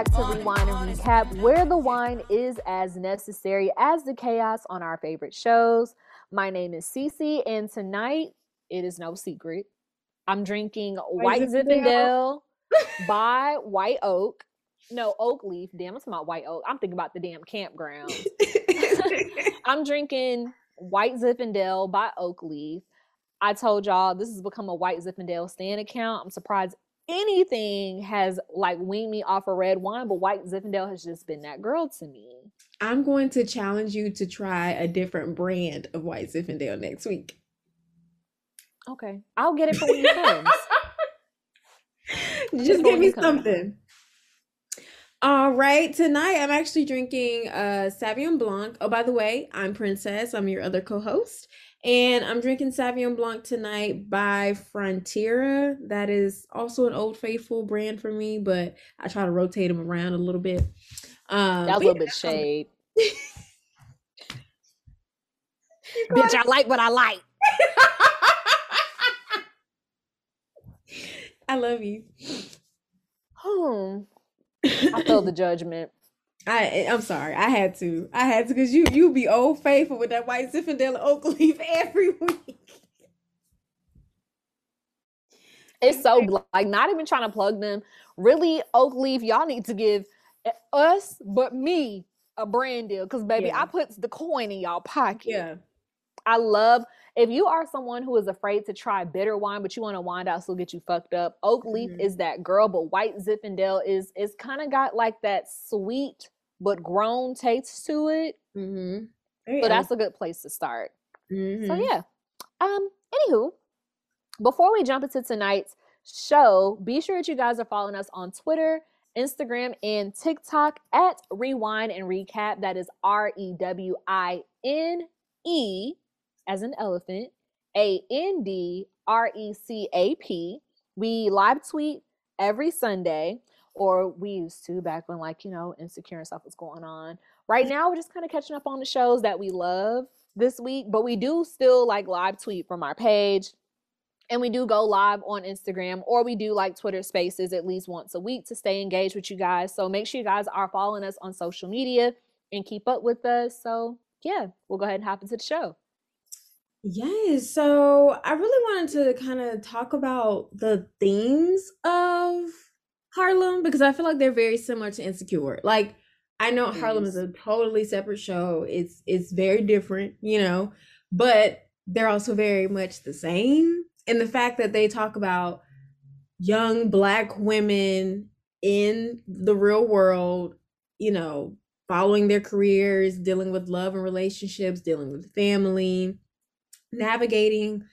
Hey y'all, welcome back to Rewine and Recap, where the wine is as necessary as the chaos on our favorite shows. My name is Cece, and tonight it is no secret. I'm drinking White Zinfandel by White Oak. No, Oak Leaf. Damn, it's about White Oak. I'm thinking about the damn campground. I'm drinking White Zinfandel by Oak Leaf. I told y'all this has become a White Zinfandel stand account. I'm surprised anything has like weaned me off a of red wine, but White Zinfandel has just been that girl to me. I'm going to challenge you to try a different brand of White Zinfandel next week. Okay, I'll get it for when you comes. Just give me something. All right, tonight I'm actually drinking uh Sauvignon Blanc. Oh, by the way, I'm Princess. I'm your other co-host, and I'm drinking Sauvignon Blanc tonight by Frontera. That is also an Old Faithful brand for me, but I try to rotate them around a little bit. Um, That's a little yeah, bit shade. Bitch, I like what I like. I love you. Oh, I feel the judgment. I I'm sorry. I had to. I had to because you you be old faithful with that white Zinfandel and oak leaf every week. It's so like not even trying to plug them. Really, oak leaf, y'all need to give eh, us, but me, a brand deal. Cause baby, yeah. I put the coin in y'all pocket. Yeah. I love if you are someone who is afraid to try bitter wine, but you want to wine out still get you fucked up. Oak Leaf mm-hmm. is that girl, but White Zinfandel is is kind of got like that sweet but grown taste to it. Mm-hmm. So that's a good place to start. Mm-hmm. So yeah. Um. Anywho, before we jump into tonight's show, be sure that you guys are following us on Twitter, Instagram, and TikTok at Rewine and Recap. That is R E W I N E as an elephant, A N D R E C A P. We live tweet every Sunday, or we used to back when, like, you know, insecure and stuff was going on. Right now, we're just kind of catching up on the shows that we love this week, but we do still like live tweet from our page. And we do go live on Instagram or we do like Twitter spaces at least once a week to stay engaged with you guys. So make sure you guys are following us on social media and keep up with us. So, yeah, we'll go ahead and hop into the show. Yes. So I really wanted to kind of talk about the themes of Harlem because I feel like they're very similar to Insecure. Like I know Harlem is a totally separate show. It's it's very different, you know, but they're also very much the same. And the fact that they talk about young black women in the real world, you know, following their careers, dealing with love and relationships, dealing with family, navigating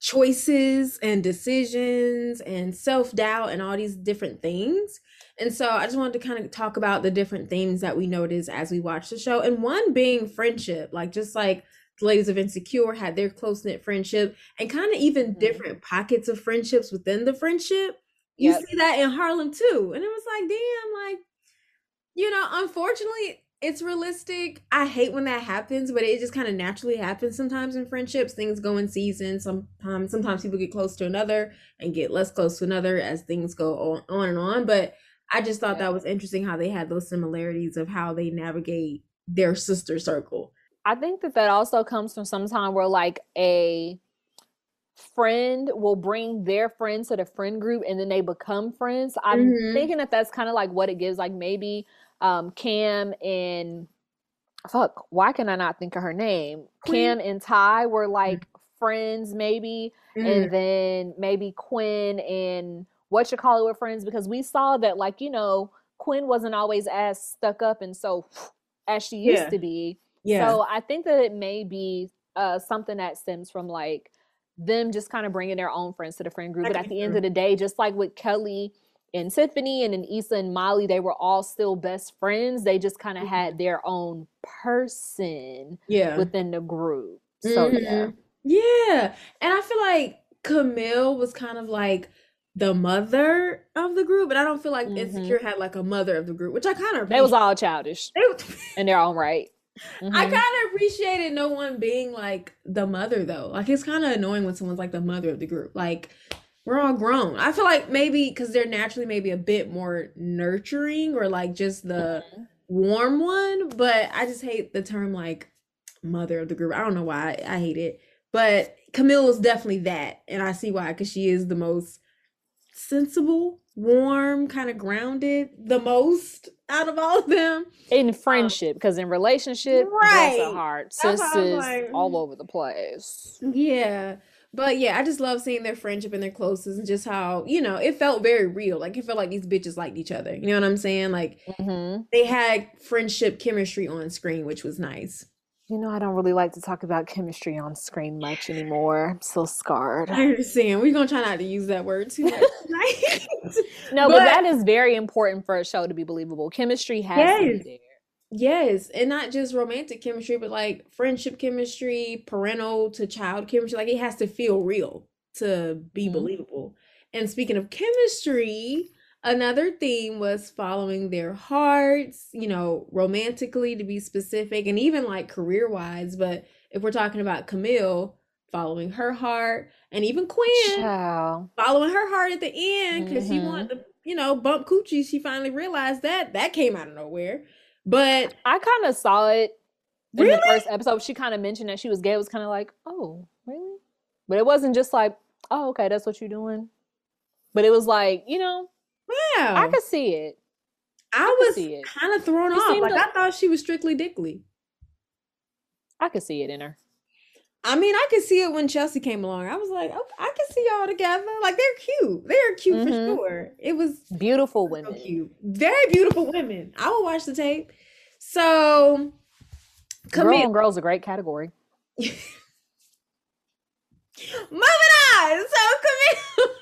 choices and decisions and self-doubt and all these different things. And so I just wanted to kind of talk about the different things that we notice as we watch the show. And one being friendship, like just like the ladies of Insecure had their close knit friendship and kind of even mm-hmm. different pockets of friendships within the friendship. You yep. see that in Harlem too. And it was like, damn, like, you know, unfortunately, it's realistic. I hate when that happens, but it just kind of naturally happens sometimes in friendships. Things go in seasons. Sometimes sometimes people get close to another and get less close to another as things go on, on and on. But I just thought yeah. that was interesting how they had those similarities of how they navigate their sister circle. I think that that also comes from some time where like a friend will bring their friends to the friend group and then they become friends. I'm mm-hmm. thinking that that's kind of like what it gives like maybe um, Cam and fuck, why can I not think of her name? Queen. Cam and Ty were mm. like mm. friends, maybe, mm. and then maybe Quinn and what you call it were friends because we saw that, like, you know, Quinn wasn't always as stuck up and so as she used yeah. to be. Yeah. So I think that it may be uh, something that stems from like them just kind of bringing their own friends to the friend group. but at the end of the day, just like with Kelly and Tiffany and in Issa and Molly, they were all still best friends. They just kind of mm-hmm. had their own person yeah. within the group. So mm-hmm. yeah. Yeah. And I feel like Camille was kind of like the mother of the group, but I don't feel like mm-hmm. Insecure had like a mother of the group, which I kind of They was all childish. in their own right. Mm-hmm. I kind of appreciated no one being like the mother though. Like it's kind of annoying when someone's like the mother of the group. Like we're all grown. I feel like maybe because they're naturally maybe a bit more nurturing or like just the mm-hmm. warm one, but I just hate the term like mother of the group. I don't know why I, I hate it, but Camille is definitely that, and I see why because she is the most sensible, warm, kind of grounded, the most out of all of them. In um, friendship, because um, in relationship, right. that's a hard. Sisters like, all over the place. Yeah. But yeah, I just love seeing their friendship and their closeness and just how, you know, it felt very real. Like it felt like these bitches liked each other. You know what I'm saying? Like mm-hmm. they had friendship chemistry on screen, which was nice. You know, I don't really like to talk about chemistry on screen much anymore. I'm so scarred. I understand. We're gonna try not to use that word too much no, but, but, that is very important for a show to be believable. Chemistry has yes. to be there. Yes, and not just romantic chemistry, but like friendship chemistry, parental to child chemistry. Like it has to feel real to be mm-hmm. believable. And speaking of chemistry, Another theme was following their hearts, you know, romantically to be specific, and even like career wise. But if we're talking about Camille, following her heart, and even Quinn Child. following her heart at the end because mm-hmm. she wanted to, you know, bump coochie. She finally realized that that came out of nowhere. But I kind of saw it in really? the first episode. She kind of mentioned that she was gay. It was kind of like, oh, really? But it wasn't just like, oh, okay, that's what you're doing. But it was like, you know, yeah, I could see it. I, I was kind of thrown she off. Like. I thought she was strictly dickly. I could see it in her. I mean, I could see it when Chelsea came along. I was like, oh, I can see y'all together. Like they're cute. They're cute mm-hmm. for sure. It was beautiful women. So cute. Very beautiful women. I will watch the tape. So, Girl on Girl's a great category. Moving on. So Camille.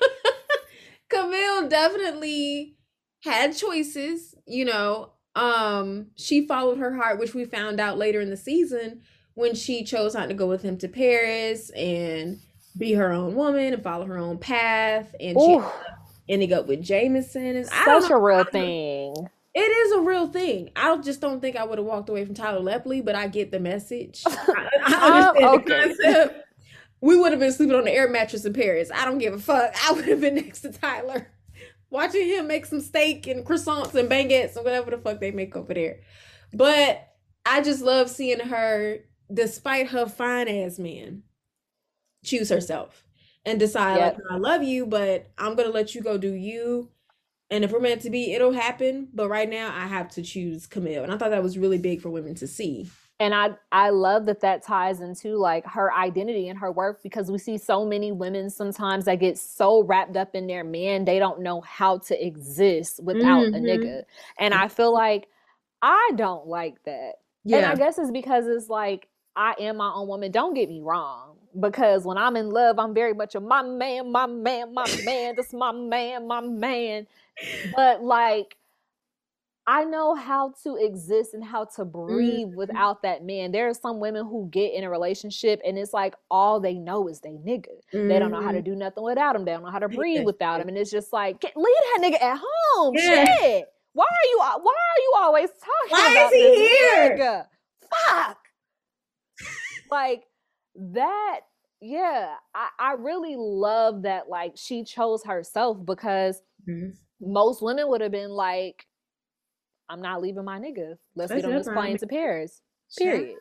Camille definitely had choices, you know. Um, she followed her heart, which we found out later in the season when she chose not to go with him to Paris and be her own woman and follow her own path. And Ooh. she ended up with Jameson. And Such a real thing. It is a real thing. I just don't think I would have walked away from Tyler Lepley, but I get the message. I, I understand okay. the concept. We would have been sleeping on the air mattress in Paris. I don't give a fuck. I would have been next to Tyler watching him make some steak and croissants and baguettes and whatever the fuck they make over there. But I just love seeing her, despite her fine ass man, choose herself and decide yep. like I love you, but I'm gonna let you go do you. And if we're meant to be, it'll happen. But right now, I have to choose Camille, and I thought that was really big for women to see and i i love that that ties into like her identity and her work because we see so many women sometimes that get so wrapped up in their man they don't know how to exist without mm-hmm. a nigga and i feel like i don't like that yeah. and i guess it's because it's like i am my own woman don't get me wrong because when i'm in love i'm very much a my man my man my man that's my man my man but like I know how to exist and how to breathe mm-hmm. without that man. There are some women who get in a relationship and it's like all they know is they nigga. Mm-hmm. They don't know how to mm-hmm. do nothing without him. They don't know how to breathe without him. And it's just like, leave that nigga at home. Yeah. Shit. Why are you why are you always talking why about is he this here? nigga? Fuck. Like that, yeah. I, I really love that like she chose herself because mm-hmm. most women would have been like I'm not leaving my nigga. Let's That's get on this plane to Paris. Period. Sure.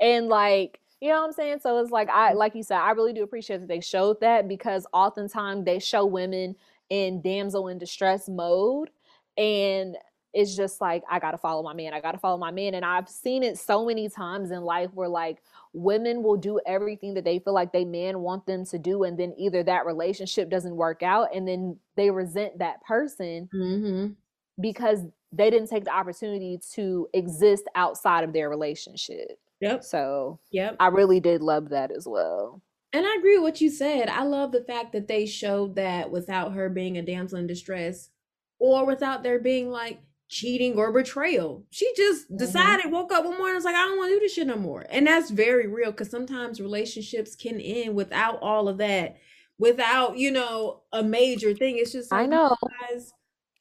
And like, you know what I'm saying? So it's like I like you said, I really do appreciate that they showed that because oftentimes they show women in damsel in distress mode. And it's just like I gotta follow my man. I gotta follow my man. And I've seen it so many times in life where like women will do everything that they feel like they men want them to do, and then either that relationship doesn't work out, and then they resent that person mm-hmm. because they didn't take the opportunity to exist outside of their relationship. Yep. So, yep. I really did love that as well. And I agree with what you said. I love the fact that they showed that without her being a damsel in distress or without there being like cheating or betrayal. She just mm-hmm. decided, woke up one morning, was like, I don't want to do this shit no more. And that's very real because sometimes relationships can end without all of that, without, you know, a major thing. It's just like, I know. Guys,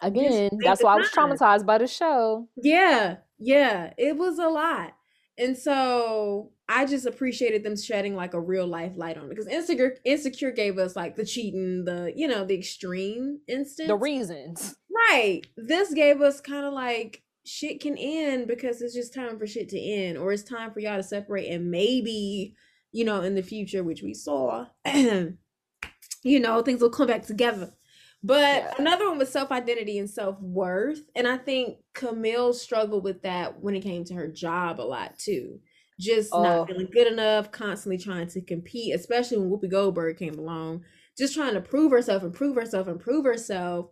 Again, that's why I was traumatized by the show. Yeah, yeah, it was a lot. And so I just appreciated them shedding like a real life light on it because insecure insecure gave us like the cheating, the you know the extreme instance, the reasons. Right. This gave us kind of like shit can end because it's just time for shit to end, or it's time for y'all to separate, and maybe you know in the future, which we saw, you know things will come back together. But yeah. another one was self identity and self worth. And I think Camille struggled with that when it came to her job a lot too. Just oh. not feeling good enough, constantly trying to compete, especially when Whoopi Goldberg came along, just trying to prove herself, improve herself, improve herself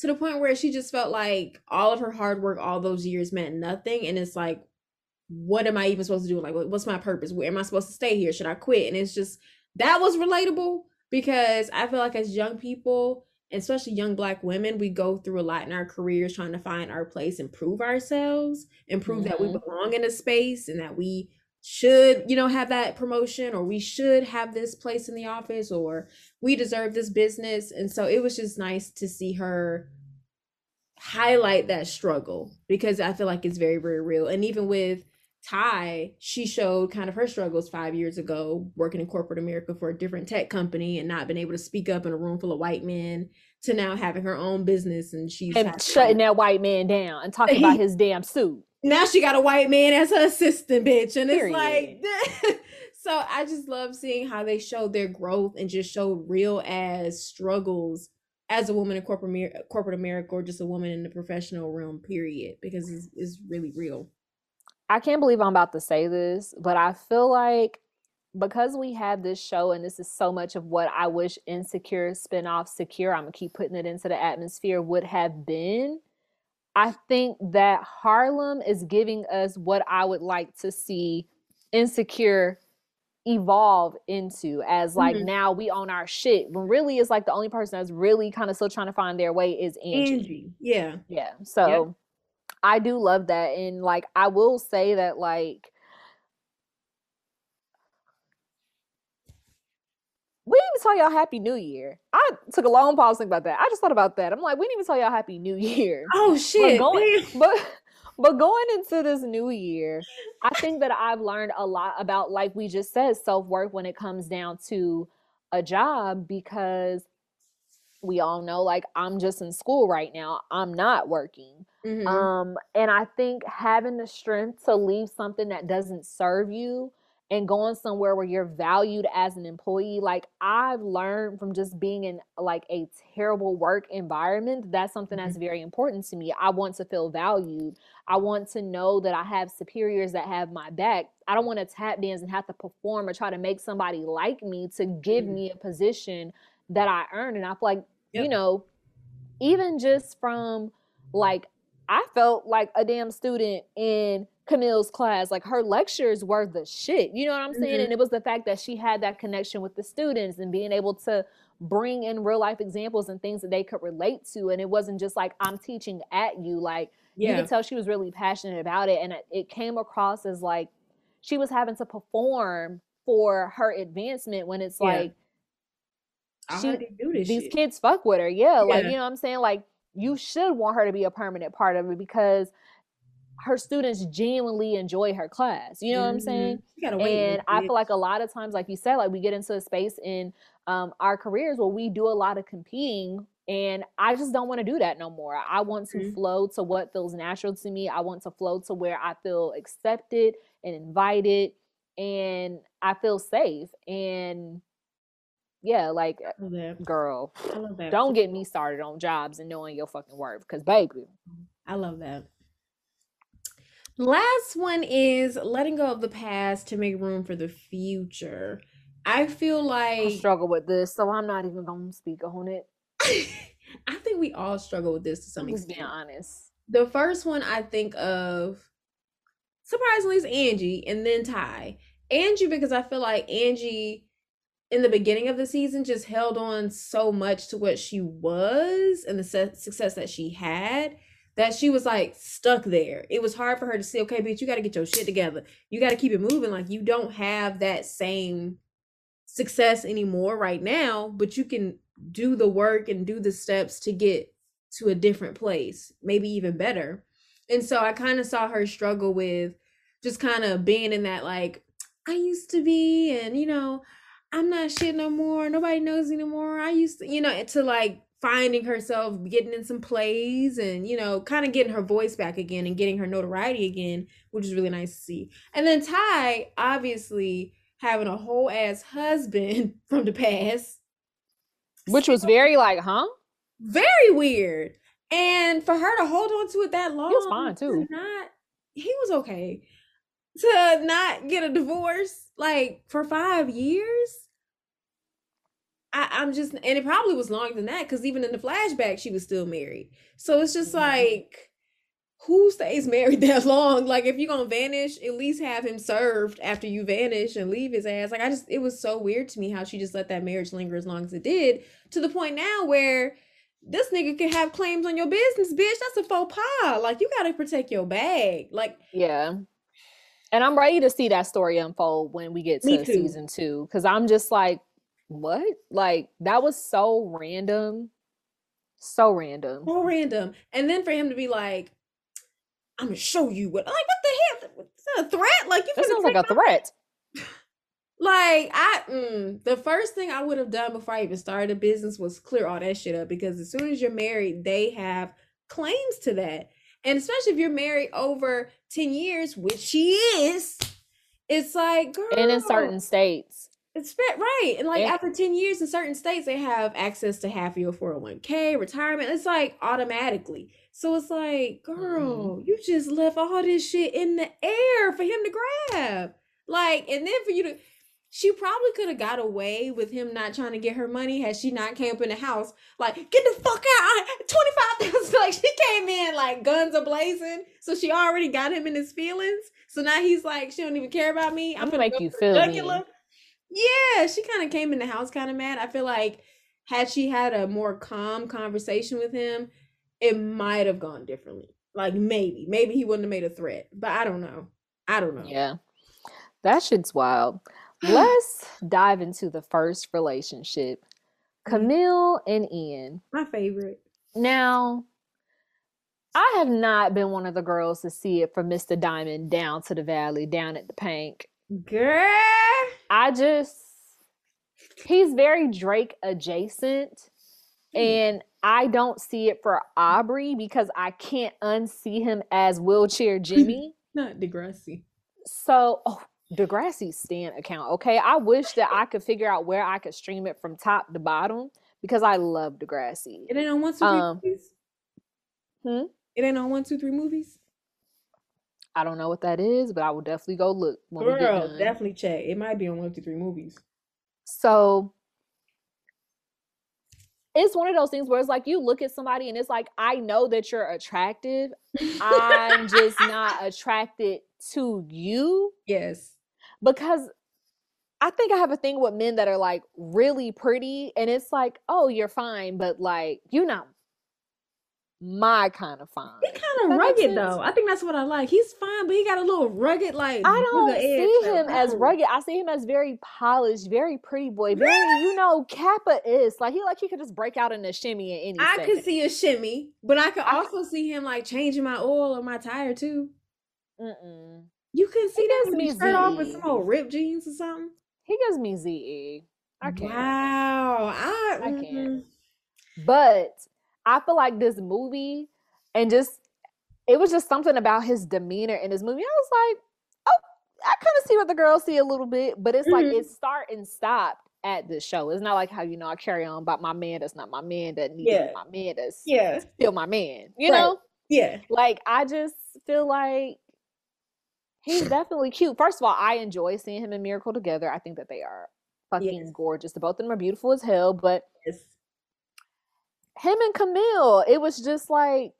to the point where she just felt like all of her hard work all those years meant nothing. And it's like, what am I even supposed to do? Like, what's my purpose? Where am I supposed to stay here? Should I quit? And it's just that was relatable because I feel like as young people, especially young black women, we go through a lot in our careers trying to find our place and prove ourselves and prove mm-hmm. that we mm-hmm. belong in a space and that we should, you know, have that promotion or we should have this place in the office or we deserve this business. And so it was just nice to see her highlight that struggle because I feel like it's very, very real. And even with ty she showed kind of her struggles five years ago working in corporate America for a different tech company and not being able to speak up in a room full of white men to now having her own business and she's and shutting that white man down and talking about his damn suit. Now she got a white man as her assistant, bitch. And Period. it's like so I just love seeing how they showed their growth and just showed real as struggles as a woman in corporate corporate America or just a woman in the professional realm, period, because it's, it's really real. I can't believe I'm about to say this, but I feel like because we have this show and this is so much of what I wish Insecure spinoff Secure, I'm gonna keep putting it into the atmosphere, would have been. I think that Harlem is giving us what I would like to see Insecure evolve into as like mm-hmm. now we own our shit when really it's like the only person that's really kind of still trying to find their way is Angie. Angie. Yeah. Yeah. So I do love that. And like, I will say that, like, we didn't even tell y'all Happy New Year. I took a long pause think about that. I just thought about that. I'm like, we didn't even tell y'all Happy New Year. Oh shit! But going, but, but going into this new year, I think that I've learned a lot about, like we just said, self worth when it comes down to a job because we all know, like I'm just in school right now. I'm not working. Mm-hmm. Um, and I think having the strength to leave something that doesn't serve you and going somewhere where you're valued as an employee, like I've learned from just being in like a terrible work environment, that's something mm-hmm. that's very important to me. I want to feel valued. I want to know that I have superiors that have my back. I don't want to tap dance and have to perform or try to make somebody like me to give mm-hmm. me a position that I earned. And I feel like, yep. you know, even just from like I felt like a damn student in Camille's class. Like her lectures were the shit. You know what I'm saying? Mm-hmm. And it was the fact that she had that connection with the students and being able to bring in real life examples and things that they could relate to. And it wasn't just like I'm teaching at you. Like yeah. you could tell she was really passionate about it. And it came across as like she was having to perform for her advancement when it's yeah. like she, these shit. kids fuck with her. Yeah, yeah. Like, you know what I'm saying? Like you should want her to be a permanent part of it because her students genuinely enjoy her class. You know mm-hmm. what I'm mm-hmm. saying? and I feel like a lot of times, like you said, like we get into a space in um, our careers where we do a lot of competing. And I just don't want to do that no more. I want to mm-hmm. flow to what feels natural to me. I want to flow to where I feel accepted and invited and I feel safe. And yeah, like girl, don't get me started on jobs and knowing your fucking worth because baby. I love that. Last one is letting go of the past to make room for the future. I feel like I struggle with this, so I'm not even gonna speak on it. I think we all struggle with this to some extent. Being honest, the first one I think of surprisingly is Angie, and then Ty. Angie because I feel like Angie in the beginning of the season just held on so much to what she was and the success that she had that she was like stuck there. It was hard for her to say, okay, bitch, you got to get your shit together. You got to keep it moving. Like you don't have that same success anymore right now, but you can do the work and do the steps to get to a different place, maybe even better. And so I kind of saw her struggle with just kind of being in that like I used to be, and you know, I'm not shit no more. Nobody knows me no more. I used to, you know, to like finding herself getting in some plays and you know kind of getting her voice back again and getting her notoriety again which is really nice to see. And then ty obviously having a whole ass husband from the past. Which was very like huh? Very weird. And for her to hold on to it that long he was fine too. not he was okay. To not get a divorce like for five years I, I'm just, and it probably was longer than that because even in the flashback, she was still married. So it's just mm-hmm. like, who stays married that long? Like, if you're gonna vanish, at least have him served after you vanish and leave his ass. Like, I just, it was so weird to me how she just let that marriage linger as long as it did to the point now where this nigga can have claims on your business, bitch. That's a faux pas. Like, you gotta protect your bag. Like, yeah. And I'm ready to see that story unfold when we get to season two. Cause I'm just like, what? Like that was so random. So random. So random. And then for him to be like, I'm gonna show you what like what the hell? Is that a threat? Like you That sounds like a threat. Like I mm, the first thing I would have done before I even started a business was clear all that shit up because as soon as you're married, they have claims to that. And especially if you're married over 10 years, which she is, it's like girl, and in certain states it's right. And like yeah. after 10 years in certain states, they have access to half your 401k, retirement. It's like automatically. So it's like, girl, mm-hmm. you just left all this shit in the air for him to grab. Like, and then for you to she probably could have got away with him not trying to get her money had she not came up in the house like get the fuck out 25000 like she came in like guns a blazing so she already got him in his feelings so now he's like she don't even care about me i'm, I'm gonna make you feel me. Yeah, she kind of came in the house kind of mad. I feel like had she had a more calm conversation with him, it might have gone differently. Like maybe, maybe he wouldn't have made a threat, but I don't know. I don't know. Yeah, that shit's wild. Let's dive into the first relationship mm-hmm. Camille and Ian. My favorite. Now, I have not been one of the girls to see it from Mr. Diamond down to the valley, down at the Pynk. Girl. I just he's very Drake adjacent. Hmm. And I don't see it for Aubrey because I can't unsee him as wheelchair Jimmy. Not Degrassi. So, oh, Degrassi stand account. Okay, I wish that I could figure out where I could stream it from top to bottom because I love Degrassi. It ain't on one two three um, movies. Hmm. It ain't on one two three movies. I don't know what that is, but I will definitely go look. Girl, definitely check. It might be on one, two, three movies. So it's one of those things where it's like you look at somebody and it's like, I know that you're attractive. I'm just not attracted to you. Yes. Because I think I have a thing with men that are like really pretty and it's like, oh, you're fine, but like you're not my kind of fine. He kind of rugged though. I think that's what I like. He's fine, but he got a little rugged like. I don't see him as oh. rugged. I see him as very polished, very pretty boy. Very, really? you know, Kappa is like he like he could just break out in a shimmy at any. I second. could see a shimmy, but I could also see him like changing my oil or my tire too. Mm-mm. You can see that when he start off with some old ripped jeans or something. He gives me ze. I can't. Wow, I, I can't. But I feel like this movie and just it was just something about his demeanor in this movie. I was like, oh, I kind of see what the girls see a little bit, but it's mm-hmm. like it start and stop at the show. It's not like how you know I carry on about my man that's not my man that needs yeah. my man that's yeah still my man. You right. know? Yeah. Like I just feel like he's definitely cute. First of all, I enjoy seeing him and Miracle together. I think that they are fucking yes. gorgeous. The both of them are beautiful as hell, but yes him and Camille, it was just like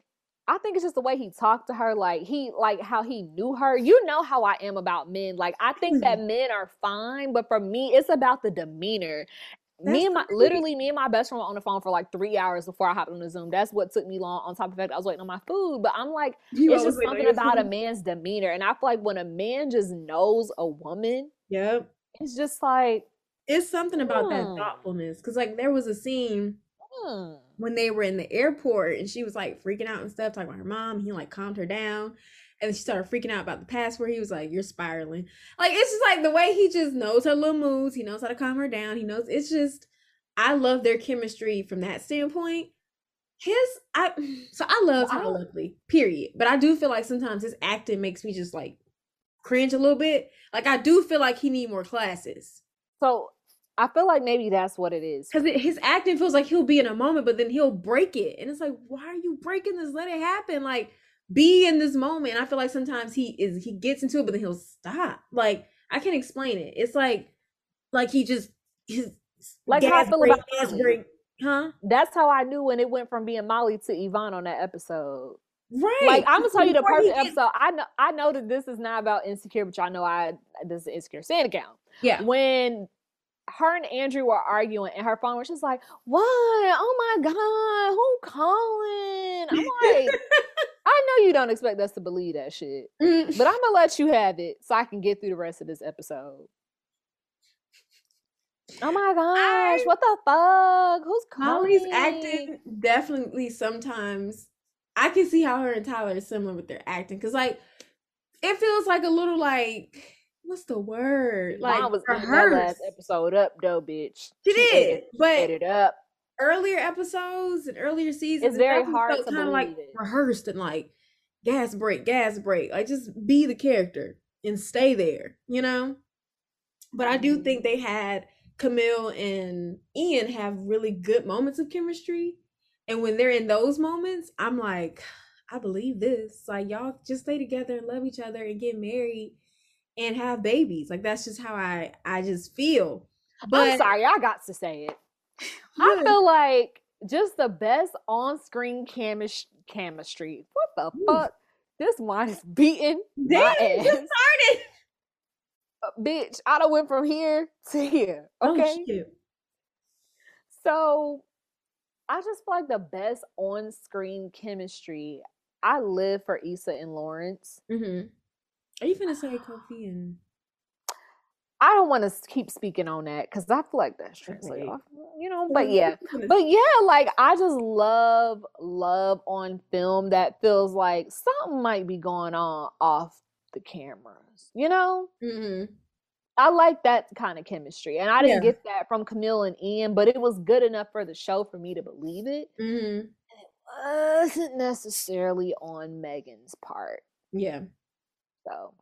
I think it's just the way he talked to her, like he like how he knew her. You know how I am about men. Like I think that mm-hmm. men are fine, but for me, it's about the demeanor. That's me and my literally me and my best friend were on the phone for like three hours before I hopped on the Zoom. That's what took me long. On top of the fact I was waiting on my food, but I'm like, you it's just something about food. a man's demeanor, and I feel like when a man just knows a woman, yep, it's just like it's something about hmm. that thoughtfulness. Because like there was a scene when they were in the airport and she was like freaking out and stuff, talking about her mom. He like calmed her down. And she started freaking out about the password. He was like, You're spiraling. Like, it's just like the way he just knows her little moves. He knows how to calm her down. He knows it's just, I love their chemistry from that standpoint. His, I, so I love Tyler Lepley, period. But I do feel like sometimes his acting makes me just like cringe a little bit. Like, I do feel like he need more classes. So I feel like maybe that's what it is. Because his acting feels like he'll be in a moment, but then he'll break it. And it's like, why are you breaking this? Let it happen. Like, be in this moment. I feel like sometimes he is he gets into it, but then he'll stop. Like, I can't explain it. It's like like he just his like how I feel break, about gas break. Huh? That's how I knew when it went from being Molly to Yvonne on that episode. Right. Like I'm gonna tell you the perfect episode. I know I know that this is not about insecure, but y'all know I this is insecure Santa account. Yeah. When her and Andrew were arguing, and her phone was just like, "What? Oh my god, who calling?" I'm like, I know you don't expect us to believe that shit, mm. but I'm gonna let you have it so I can get through the rest of this episode. Oh my gosh, I, what the fuck? Who's calling? Molly's acting definitely sometimes. I can see how her and Tyler are similar with their acting because, like, it feels like a little like what's the word? Like Mom was rehearsed. last episode up though, bitch. She, she did, but it up. Earlier episodes and earlier seasons, it's very hard to kind of like it. rehearsed and like gas break, gas break. Like just be the character and stay there, you know. But I do think mm-hmm. they had Camille and Ian have really good moments of chemistry, and when they're in those moments, I'm like, I believe this. Like y'all just stay together and love each other and get married and have babies. Like that's just how I I just feel. But I'm sorry, I got to say it. I feel like just the best on-screen chemi- chemistry. What the Ooh. fuck? This wine is beating Damn, my ass. started. Uh, bitch, I done went from here to here. Oh, okay. Oh, so I just feel like the best on-screen chemistry. I live for Issa and Lawrence. Mm-hmm. Are you gonna say Kofi and? I don't want to keep speaking on that because I feel like that's translated off, you know. But yeah, but yeah, like I just love love on film that feels like something might be going on off the cameras, you know. Mm-hmm. I like that kind of chemistry, and I didn't yeah. get that from Camille and Ian, but it was good enough for the show for me to believe it. Mm-hmm. It wasn't necessarily on Meagan's part. Yeah. So,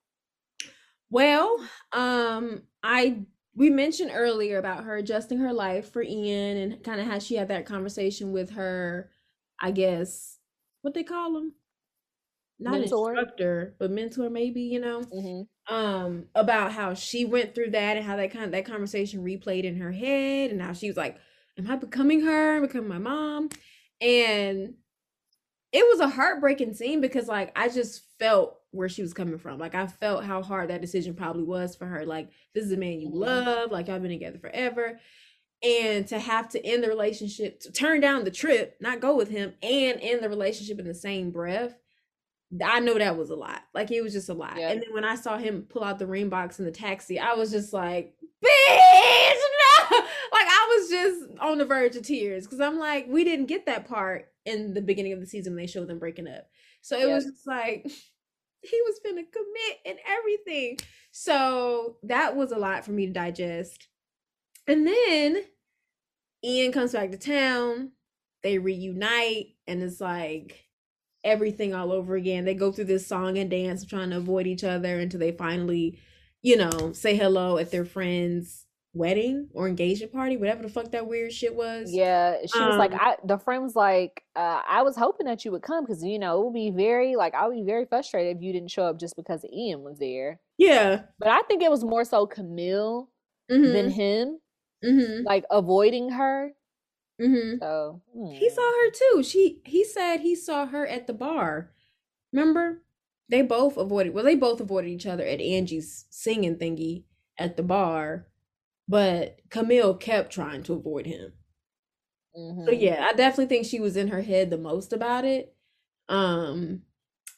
well, um, I we mentioned earlier about her adjusting her life for Ian and kind of how she had that conversation with her, I guess, what they call them, not mentor. instructor, but mentor, maybe you know, mm-hmm. um, about how she went through that and how that kind of that conversation replayed in her head and how she was like, "Am I becoming her? Becoming my mom?" And it was a heartbreaking scene because like I just felt where she was coming from. Like I felt how hard that decision probably was for her. Like this is a man you mm-hmm. love, like I've been together forever. And to have to end the relationship, to turn down the trip, not go with him, and end the relationship in the same breath, I know that was a lot. Like it was just a lot. Yeah. And then when I saw him pull out the ring box in the taxi, I was just like, bitch, no. Like I was just on the verge of tears because I'm like, we didn't get that part in the beginning of the season when they showed them breaking up. So it was just like he was gonna commit and everything. So that was a lot for me to digest. And then Ian comes back to town, they reunite, and it's like everything all over again. They go through this song and dance trying to avoid each other until they finally, you know, say hello at their friends wedding or engagement party, whatever the fuck that weird shit was. Yeah, she was like, um I the friend was like, uh, I was hoping that you would come because you know it would be very like I would be very frustrated if you didn't show up just because Ian was there. Yeah, but I think it was more so Camille mm-hmm. than him, mm-hmm. like avoiding her. Mm-hmm. So hmm. he saw her too. She he said he saw her at the bar. Remember? They both avoided. Well, they both avoided each other at Angie's singing thingy at the bar but Camille kept trying to avoid him. Mm-hmm. So yeah, I definitely think she was in her head the most about it. Um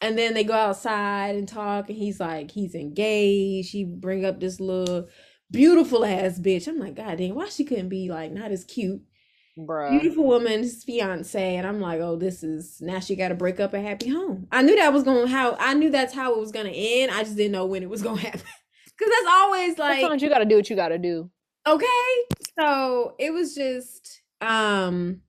and then they go outside and talk and he's like he's engaged. She bring up this little beautiful ass bitch. I'm like, God damn, why she couldn't be like not as cute? Bruh. Beautiful woman's fiance, and I'm like, oh, this is now she got to break up a happy home. I knew that was going how I knew that's how it was going to end. I just didn't know when it was going to happen because that's always like Sometimes you got to do what you got to do. Okay, so it was just um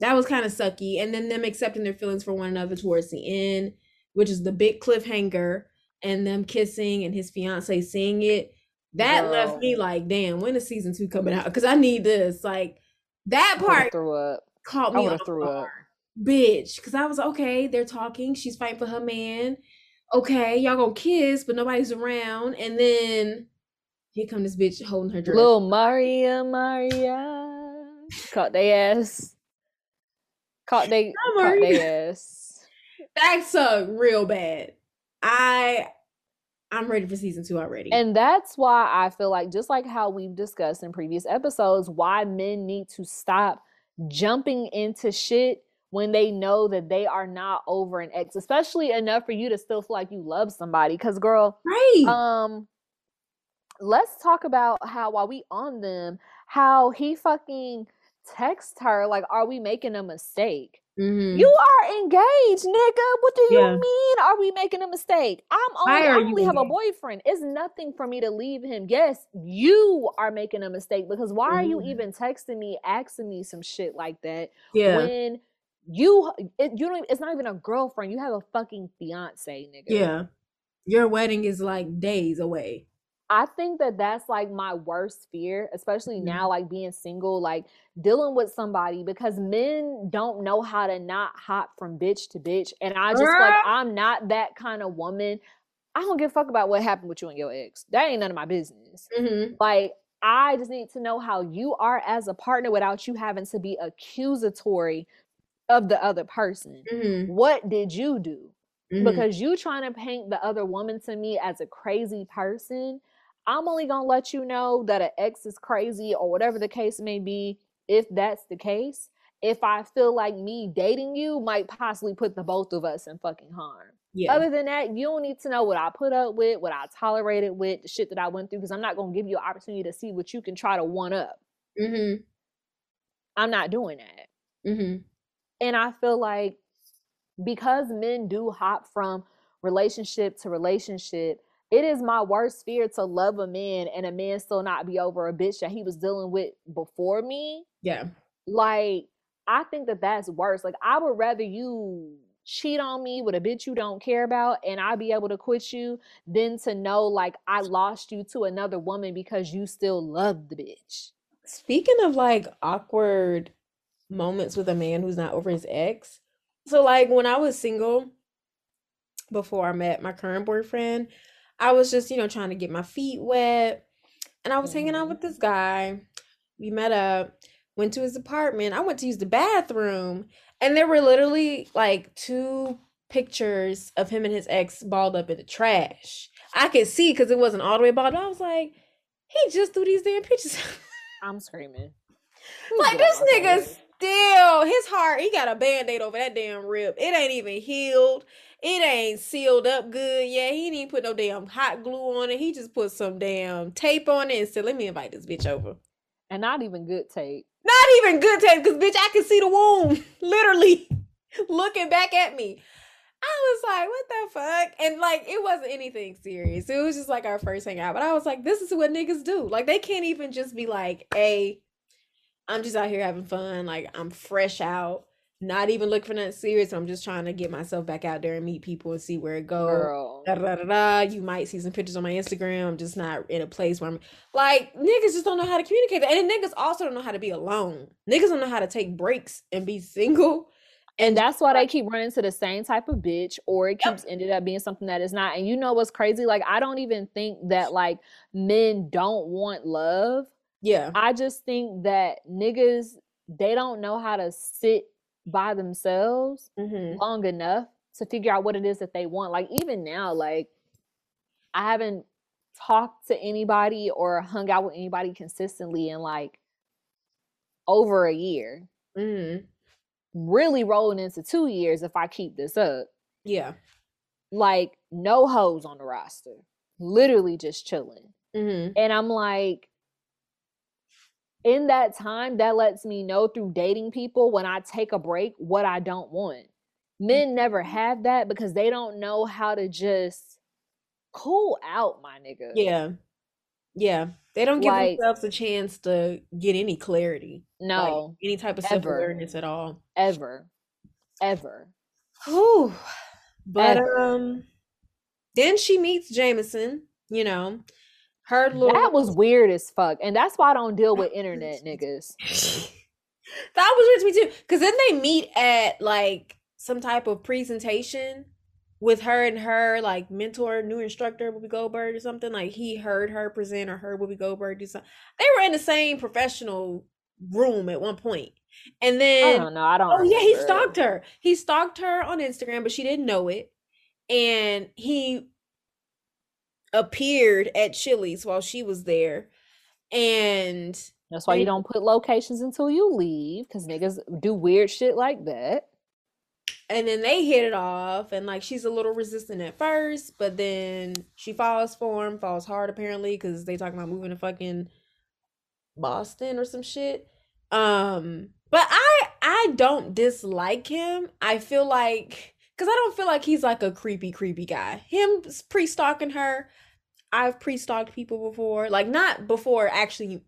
that was kind of sucky, and then them accepting their feelings for one another towards the end, which is the big cliffhanger, and them kissing and his fiance seeing it. That Girl. left me like, damn, when is season two coming out? Because I need this. Like that part threw up. caught me threw up. Bitch, because I was okay. They're talking. She's fighting for her man. Okay, y'all gonna kiss, but nobody's around. And then here come this bitch holding her dress. Little Maria, Maria, caught they ass. Caught they, caught they ass. That sucked real bad. I I'm ready for season two already. And that's why I feel like, just like how we've discussed in previous episodes, why men need to stop jumping into shit when they know that they are not over an ex, especially enough for you to still feel like you love somebody. Cause girl, right. Um, let's talk about how while we on them, how he fucking texts her, like, are we making a mistake? Mm-hmm. You are engaged, nigga. What do you yeah. mean? Are we making a mistake? I'm only, I only have engaged? a boyfriend. It's nothing for me to leave him. Yes, you are making a mistake because why mm-hmm. are you mm-hmm. even texting me, asking me some shit like that? Yeah. When you it, you don't it's not even a girlfriend. You have a fucking fiance, nigga. Yeah. Your wedding is like days away. I think that that's like my worst fear, especially mm-hmm. now, like being single, like dealing with somebody because men don't know how to not hop from bitch to bitch. And I just like, I'm not that kind of woman. I don't give a fuck about what happened with you and your ex. That ain't none of my business. Mm-hmm. Like, I just need to know how you are as a partner without you having to be accusatory of the other person. Mm-hmm. What did you do? Mm-hmm. Because you trying to paint the other woman to me as a crazy person I'm only gonna let you know that an ex is crazy or whatever the case may be, if that's the case. If I feel like me dating you might possibly put the both of us in fucking harm. Yeah. Other than that, you don't need to know what I put up with, what I tolerated with, the shit that I went through, because I'm not gonna give you an opportunity to see what you can try to one up. Mm-hmm. I'm not doing that. Mm-hmm. And I feel like because men do hop from relationship to relationship, it is my worst fear to love a man and a man still not be over a bitch that he was dealing with before me. Yeah. Like, I think that that's worse. Like, I would rather you cheat on me with a bitch you don't care about and I be able to quit you than to know like I lost you to another woman because you still love the bitch. Speaking of like awkward moments with a man who's not over his ex. So like when I was single before I met my current boyfriend, I was just, you know, trying to get my feet wet. And I was hanging out mm-hmm. with this guy. We met up, went to his apartment. I went to use the bathroom, and there were literally like two pictures of him and his ex balled up in the trash. I could see because it wasn't all the way balled. Up. I was like, he just threw these damn pictures. I'm screaming. like this nigga still his heart, he got a band-aid over that damn rib. It ain't even healed. It ain't sealed up good yet. He didn't put no damn hot glue on it. He just put some damn tape on it and said, "Let me invite this bitch over." And not even good tape. Not even good tape, because bitch, I can see the wound literally looking back at me. I was like, what the fuck? And like, it wasn't anything serious. It was just like our first hangout. But I was like, this is what niggas do. Like, they can't even just be like, hey, I'm just out here having fun. Like, I'm fresh out not even looking for nothing serious. I'm just trying to get myself back out there and meet people and see where it goes. Da, da, da, da, You might see some pictures on my Instagram. I'm just not in a place where I'm like niggas just don't know how to communicate. And niggas also don't know how to be alone. Niggas don't know how to take breaks and be single. And that's why they keep running to the same type of bitch, or it keeps yep. ended up being something that is not. And you know what's crazy? Like I don't even think that like men don't want love. Yeah. I just think that niggas they don't know how to sit by themselves mm-hmm. long enough to figure out what it is that they want. Like even now, like I haven't talked to anybody or hung out with anybody consistently in like over a year. Mm-hmm. Really rolling into two years if I keep this up. Yeah. Like no hoes on the roster. Literally just chilling. Mm-hmm. And I'm like, in that time, that lets me know through dating people when I take a break what I don't want. Men never have that because they don't know how to just cool out, my nigga. Yeah. Yeah. They don't give Like- themselves a chance to get any clarity. Like No, any type of ever. self-awareness at all. ever. Ever. Whew. But Ever. um then she meets Jameson, you know. Her little That was weird as fuck. And that's why I don't deal with internet niggas. that was weird to me too. Cause then they meet at like some type of presentation with her and her like mentor, new instructor, Whoopi Goldberg or something. Like he heard her present or heard Whoopi Goldberg do something. They were in the same professional room at one point. And I then oh, don't know. I don't Oh yeah, he stalked her. He stalked her on Instagram, but she didn't know it. And he appeared at Chili's while she was there. And That's why you don't put locations until you leave, because niggas do weird shit like that. and then they hit it off and like she's a little resistant at first, but then she falls for him, falls hard apparently, because they talking about moving to fucking Boston or some shit. Um, but I I don't dislike him. I feel like because I don't feel like he's like a creepy, creepy guy. Him pre-stalking her. I've pre-stalked people before. Like not before actually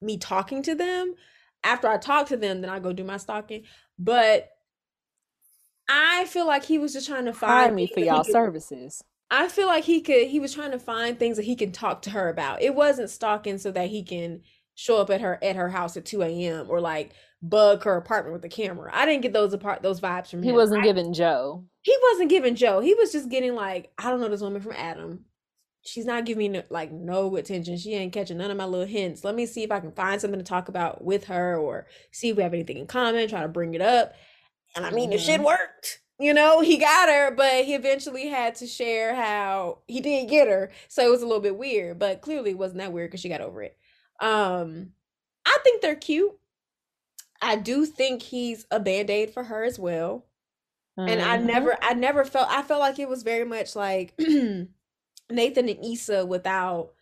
me talking to them. After I talk to them, then I go do my stalking. But I feel like he was just trying to find me for y'all could- services. I feel like he could he was trying to find things that he can talk to her about. It wasn't stalking so that he can show up at her at her house at 2 a.m. or like bug her apartment with a camera. I didn't get those apart those vibes from him. He wasn't I- giving Joe. He wasn't giving Joe. He was just getting like, I don't know this woman from Adam. She's not giving me like no attention. She ain't catching none of my little hints. Let me see if I can find something to talk about with her or see if we have anything in common, try to bring it up. And I mean, the shit Mhm. worked. You know, he got her, but he eventually had to share how he did get her. So it was a little bit weird, but clearly it wasn't that weird because she got over it. Um, I think they're cute. I do think he's a band-aid for her as well and I Mhm. never I never felt I felt like it was very much like Nathan and Issa without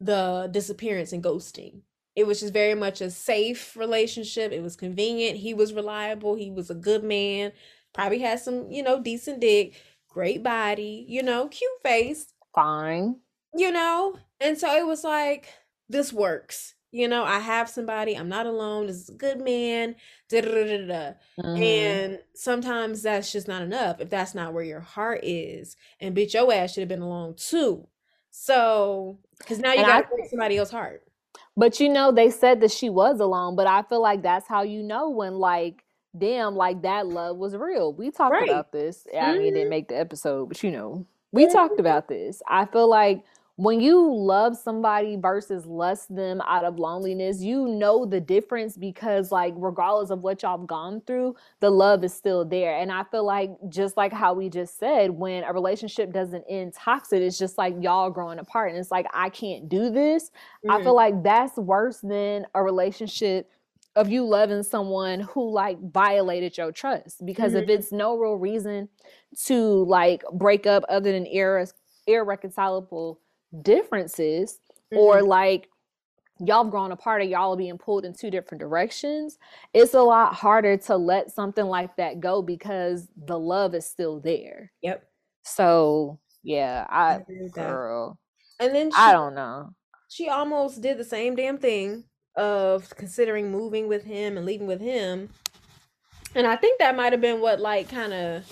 the disappearance and ghosting. It was just very much a safe relationship. It was convenient. He was reliable. He was a good man. Probably had some, you know, decent dick, great body, you know, cute face, fine. you know? And so it was like, this works. You know, I have somebody. I'm not alone. This is a good man. Da da da da. Mhm. And sometimes that's just not enough if that's not where your heart is. And bitch, your ass should have been alone too. So, because now you got to break somebody else's heart. But you know, they said that she was alone, but I feel like that's how you know when like damn, like that love was real. We talked Right. about this. I mean, it didn't make the episode, but you know, we Mhm. talked about this. I feel like when you love somebody versus lust them out of loneliness, you know the difference because like regardless of what y'all have gone through, the love is still there. And I feel like just like how we just said, when a relationship doesn't end toxic, it's just like y'all growing apart. And it's like, I can't do this. I Mhm. feel like that's worse than a relationship of you loving someone who like violated your trust. Because if Mhm. it's no real reason to like break up other than irre- irreconcilable differences, or Mhm. like y'all have grown apart or y'all are being pulled in two different directions, it's a lot harder to let something like that go because the love is still there. Yep. So yeah, I I agree with that. girl, And then she, I don't know. she almost did the same damn thing of considering moving with him and leaving with him. And I think that might have been what like kind of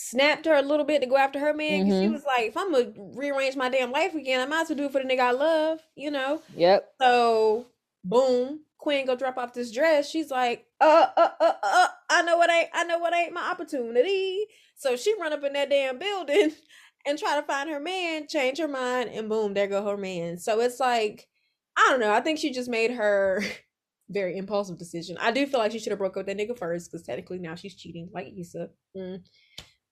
snapped her a little bit to go after her man. 'cause she Mhm. was like, if I'm gonna rearrange my damn life again, I might as well do it for the nigga I love, you know? Yep. So boom, Quinn go drop off this dress. She's like, uh, uh, uh, uh, I know what ain't, I know what ain't my opportunity. So she run up in that damn building and try to find her man, change her mind, and boom, there go her man. So it's like, I don't know. I think she just made her very impulsive decision. I do feel like she should have broke up with that nigga first, because technically now she's cheating, like Issa. Mm.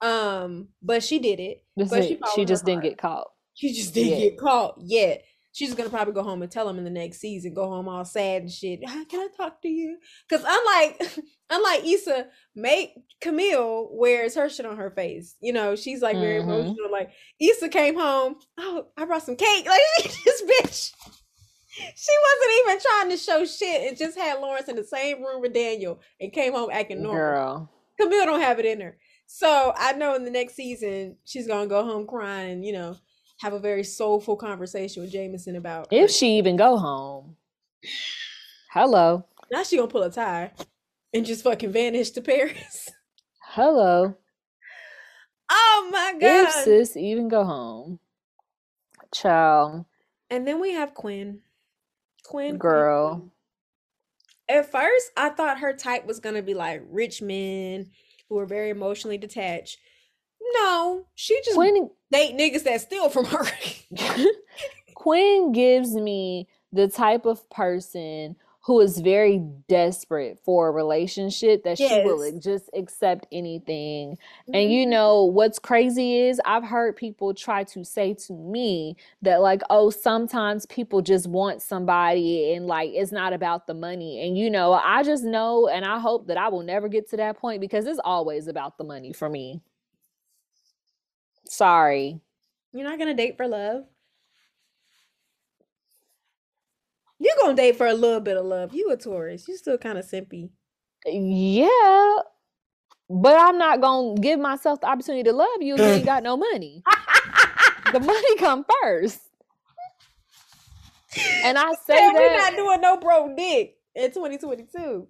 Um, but she did it. But she she just didn't heart. get caught. She just didn't Yeah. get caught yet. She's gonna probably go home and tell him in the next season. Go home all sad and shit. "Ah, Can I talk to you? Because unlike unlike Issa, make Camille wears her shit on her face. You know, she's like very Mhm. emotional. Like Issa came home. Oh, I brought some cake. Like this bitch. She wasn't even trying to show shit and just had Lawrence in the same room with Daniel and came home acting normal. Girl. Camille don't have it in her. So I know in the next season she's gonna go home crying and you know have a very soulful conversation with Jameson about If she even go home. Hello. now she gonna pull a tie and just fucking vanish to Paris. Hello. Oh my god. If sis even go home. Child. And then we have Quinn. Quinn Quinn, Girl. Quinn. At first, I thought her type was gonna be like rich men who are very emotionally detached. No, she just Quinn date niggas that steal from her. Quinn gives me the type of person who is very desperate for a relationship that she will just accept anything. And Mhm. you know what's crazy is I've heard people try to say to me that like oh sometimes people just want somebody and like it's not about the money. And you know, I just know and I hope that I will never get to that point because it's always about the money for me. Sorry. You're not gonna date for love. You're gonna date for a little bit of love. You a Taurus. You still kind of simpy. Yeah, but I'm not gonna give myself the opportunity to love you if you ain't got no money. The money come first. And I say Said we're not doing no bro dick in 2022.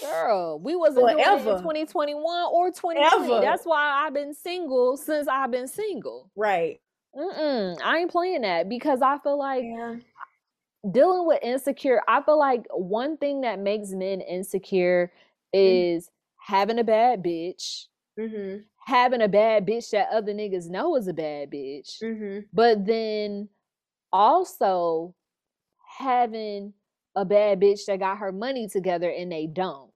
girl, we wasn't doing it in 2021 or 2020. Ever. That's why I've been single since I've been single. Right. Mm-mm, I ain't playing that because I feel like Yeah. Dealing with insecure, I feel like one thing that makes men insecure is having a bad bitch, Mm-hmm. having a bad bitch that other niggas know is a bad bitch, Mm-hmm. but then also having a bad bitch that got her money together and they don't.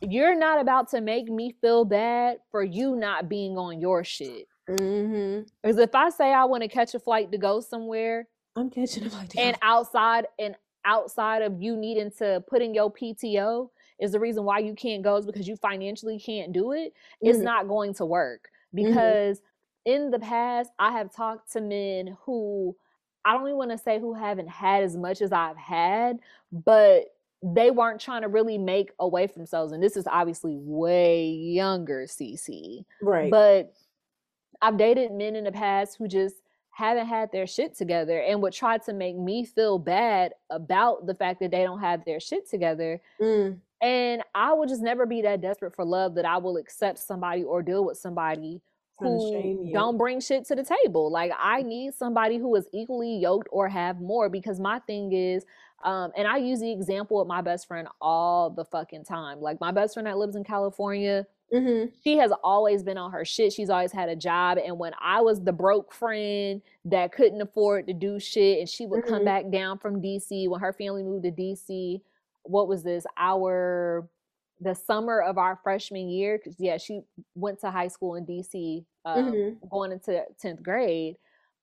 You're not about to make me feel bad for you not being on your shit. Mm-hmm. Because if I say I want to catch a flight to go somewhere I'm catching him like that. and outside and outside of you needing to put in your PTO is the reason why you can't go is because you financially can't do it, it's Mhm. not going to work. Because in the past, I have talked to men who I don't even want to say who haven't had as much as I've had, but they weren't trying to really make away from themselves. And this is obviously way younger, CC. right. But I've dated men in the past who just haven't had their shit together and would try to make me feel bad about the fact that they don't have their shit together. Mm. And I will just never be that desperate for love that I will accept somebody or deal with somebody who don't bring shit to the table. Like I need somebody who is equally yoked or have more because my thing is um and I use the example of my best friend all the fucking time. Like my best friend that lives in California, Mm-hmm. she has always been on her shit. She's always had a job. And when I was the broke friend that couldn't afford to do shit, and she would come Mhm. back down from DC when her family moved to DC, what was this? Our the summer of our freshman year, because yeah, she went to high school in DC, um, Mhm. going into 10th grade.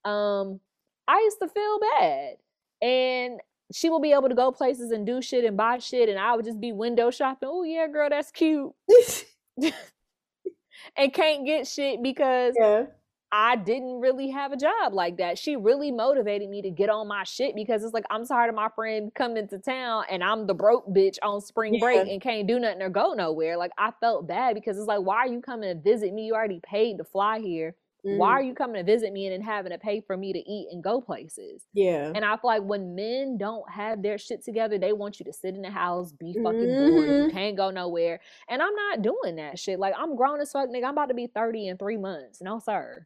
Um, I used to feel bad. And she will be able to go places and do shit and buy shit, and I would just be window shopping. Oh yeah, girl, that's cute and can't get shit because yeah. I didn't really have a job like that. She really motivated me to get on my shit because it's like I'm tired of my friend coming to town and I'm the broke bitch on spring break and can't do nothing or go nowhere. Like I felt bad because it's like, why are you coming to visit me? You already paid to fly here. Why Mm. are you coming to visit me and then having to pay for me to eat and go places? Yeah. And I feel like when men don't have their shit together, they want you to sit in the house, be fucking bored. You Mhm. can't go nowhere. And I'm not doing that shit. Like I'm grown as fuck, nigga. I'm about to be 30 in three months. No, sir.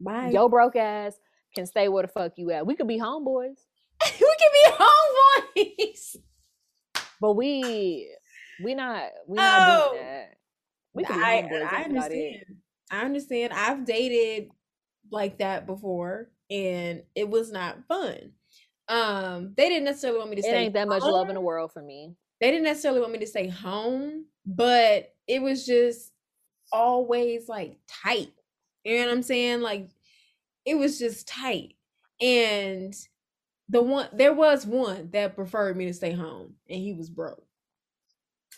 Bye. Yo broke ass can stay where the fuck you at. We could be homeboys, we can be homeboys. but we we not we not Oh, doing that. We could be I, homeboys. I understand. it. I understand. I've dated like that before, and it was not fun. Um, they didn't necessarily want me to It stay ain't that much love in the home. world for me. They didn't necessarily want me to stay home, but it was just always like tight. You know what I'm saying? Like it was just tight. And the one there was one that preferred me to stay home and he was broke.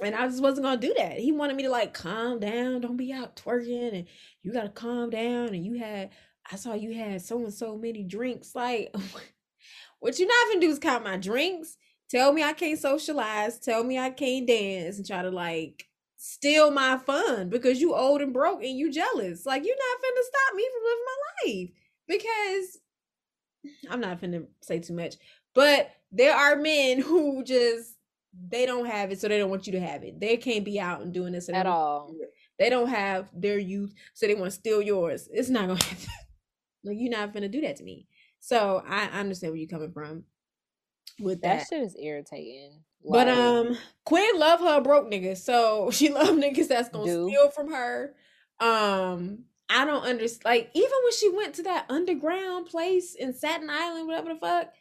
And I just wasn't gonna do that. He wanted me to like calm down, don't be out twerking, and you gotta calm down. And you had, I saw you had so and so many drinks. Like, what you're not gonna do is count my drinks, tell me I can't socialize, tell me I can't dance, and try to like steal my fun because you old and broke and you jealous. Like you're not finna stop me from living my life because I'm not finna say too much, but there are men who just they don't have it, so they don't want you to have it. They can't be out and doing this at all. They don't have their youth, so they want to steal yours. It's not gonna happen. like you're not gonna do that to me. So I understand where you're coming from with that. That shit is irritating. But um, Quinn love her broke niggas, so she love niggas that's gonna do. steal from her. Um, I don't understand. Like even when she went to that underground place in Staten Island, whatever the fuck,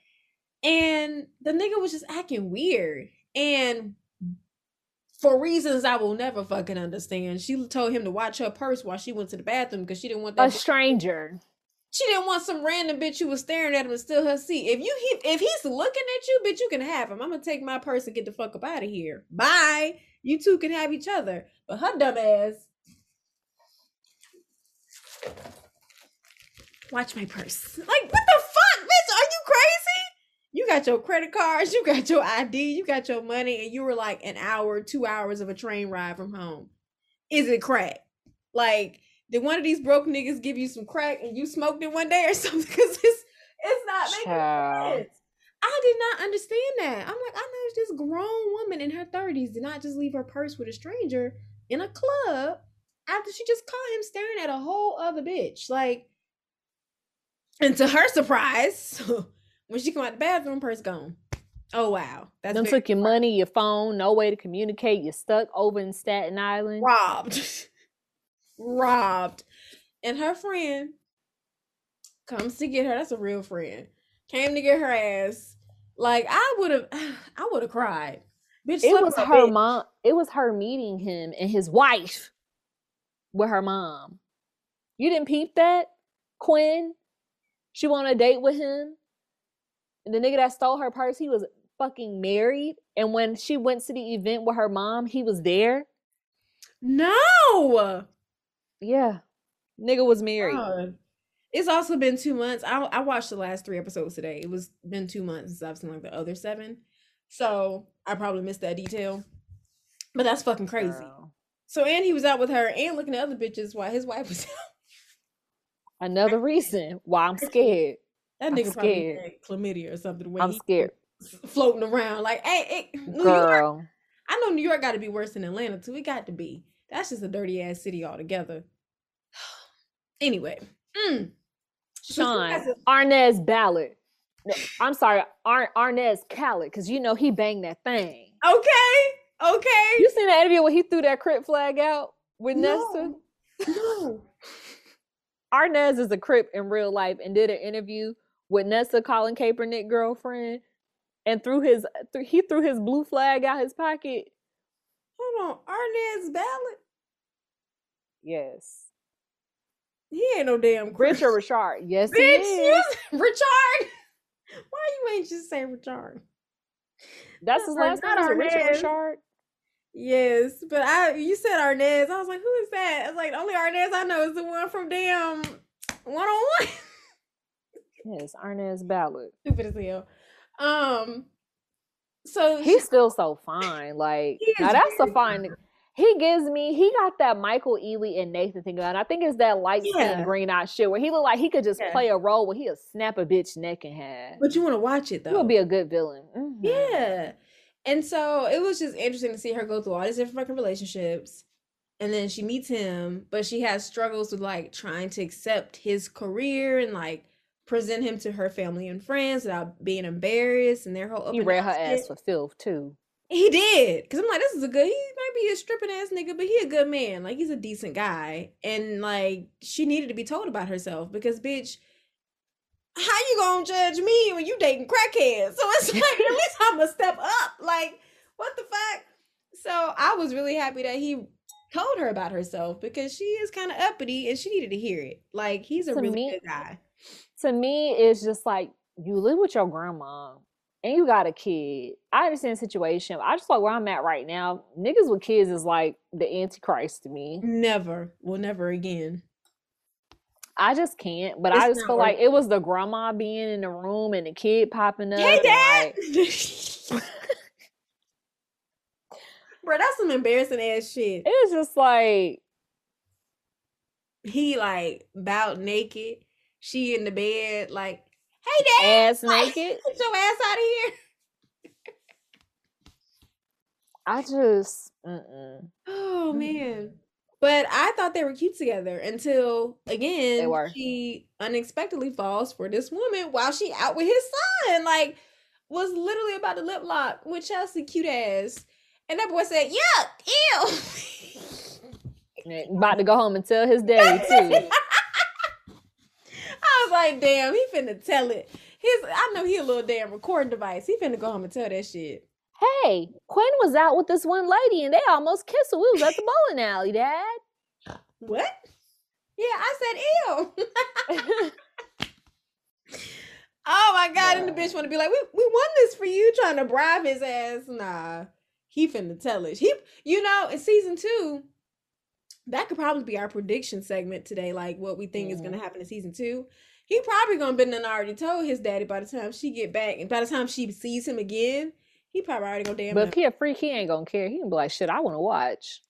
and the nigga was just acting weird. And for reasons I will never fucking understand, she told him to watch her purse while she went to the bathroom because she didn't want that. A stranger. She didn't want some random bitch who was staring at him and steal her seat. If you he, if he's looking at you, bitch, you can have him. I'm gonna take my purse and get the fuck up out of here. Bye. You two can have each other. But her dumb ass. Watch my purse. Like, what the fuck, bitch? Are you crazy? You got your credit cards, you got your ID, you got your money, and you were like an hour, two hours of a train ride from home. Is it crack? Like, did one of these broke niggas give you some crack and you smoked it one day or something? Because it's it's not making Child. sense. I did not understand that. I'm like, I know this grown woman in her 30s did not just leave her purse with a stranger in a club after she just caught him staring at a whole other bitch. Like, and to her surprise, when she come out the bathroom, purse gone. Oh wow. That's Them took your money, your phone, no way to communicate. You're stuck over in Staten Island. Robbed. Robbed. And her friend comes to get her. That's a real friend. Came to get her ass. Like I would have I would have cried. Bitch, it was her bitch. mom. It was her meeting him and his wife with her mom. You didn't peep that? Quinn? She went on a date with him. And the nigga that stole her purse, he was fucking married. And when she went to the event with her mom, he was there. No. Yeah. Nigga was married. God. It's also been two months. I I watched the last three episodes today. It was been two months since I've seen like the other seven. So I probably missed that detail. But that's fucking crazy. Girl. So and he was out with her and looking at other bitches while his wife was out. Another reason why I'm scared. That nigga probably had chlamydia or something. I'm scared. Floating around like, hey, hey New Girl. York. I know New York got to be worse than Atlanta too. It got to be. That's just a dirty ass city altogether. anyway, mm. Sean Arnez Ballard. No, I'm sorry, Ar- Arnez Khaled, because you know he banged that thing. Okay, okay. You seen that interview where he threw that crip flag out with no. Nessa? No. Arnez is a crip in real life and did an interview with Nessa Colin Kaepernick girlfriend, and threw his th- he threw his blue flag out his pocket. Hold on, Arnez Ballard. Yes. He ain't no damn Richard Richard. Yes, Bitch, yes, Richard. Why you ain't just say Richard? That's his last name. Richard Richard. Yes, but I you said Arnez. I was like, who is that? I was like, the only Arnez I know is the one from damn one on one. Yes, Arnez Ballard. Stupid as hell. Um, so he's she, still so fine. Like now, that's a fine. He gives me. He got that Michael Ealy and Nathan thing on. I think it's that light skin green eye shit where he look like he could just yeah. play a role where he'll snap a bitch neck in half. But you want to watch it though. He'll be a good villain. Mm-hmm. Yeah. And so it was just interesting to see her go through all these different fucking relationships. And then she meets him, but she has struggles with like trying to accept his career and like present him to her family and friends without being embarrassed and their whole up. he ran her ass for filth too. He did because i'm like this is a good he might be a stripping ass nigga but he a good man. Like he's a decent guy. And like she needed to be told about herself because bitch how you gonna judge me when you dating crackheads? So it's like at least i'm a step up. Like what the fuck? So i was really happy that he told her about herself because she is kind of uppity and she needed to hear it. Like he's a to really me, good guy to me, it's just like you live with your grandma and you got a kid. I understand the situation. I just like where I'm at right now. Niggas with kids is like the antichrist to me. Never. Well, never again. I just can't. But It's I just feel like it was the grandma being in the room and the kid popping up. Hey, Dad. like, Bro, that's some embarrassing ass shit. it's just like He like about naked. She in the bed, like, hey dad, ass like, naked. get your ass out of here. I just mm-mm. Oh man. But I thought they were cute together until again were. she unexpectedly falls for this woman while she out with his son. Like was literally about to lip lock with Chelsea cute ass. And that boy said, Yuck, ew. About to go home and tell his daddy too. Was like, damn, he finna tell it. His I know he a little damn recording device. He finna go home and tell that shit. hey, Quinn was out with this one lady and they almost kissed her. We was at the bowling alley, Dad. What? Yeah, I said ew. oh my god, and the bitch wanna be like, we we won this for you, trying to bribe his ass. Nah. He finna tell it. He you know, in season two, that could probably be our prediction segment today, like what we think is gonna happen in season two. He probably gonna been done already told his daddy by the time she get back, and by the time she sees him again, he probably already gonna damn But if he a freak, he ain't gonna care. He gonna be like, shit, I wanna watch.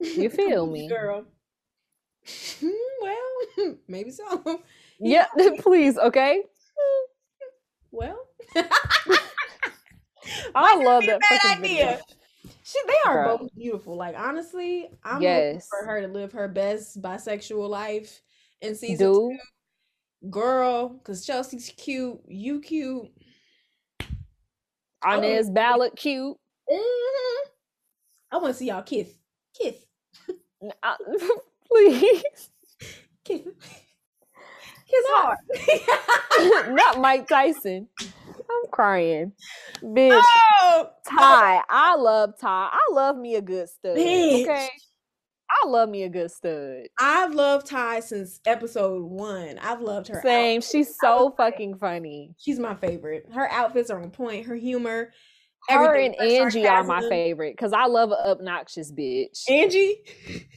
You feel me? girl? Well, maybe so. Yeah, please, okay? Well, I love that fucking video. idea. She, they are Bruh. both beautiful. Like honestly, I'm Yes. for her to live her best bisexual life in season two. Girl, because Chelsea's cute, you cute. I wanna Inez see- Ballot, cute. Mhm. I want to see y'all kiss, kiss, Uh, please. kiss, kiss hard. Not Mike Tyson. I'm crying. Bitch. oh, Ty. I love Ty. I love me a good stud. Bitch. Okay. I love me a good stud. I've loved Ty since episode one. I've loved her. Same. She's so fucking funny. She's my favorite. Her outfits are on point. Her humor. Her everything, and Angie are my favorite because I love an obnoxious bitch. Angie.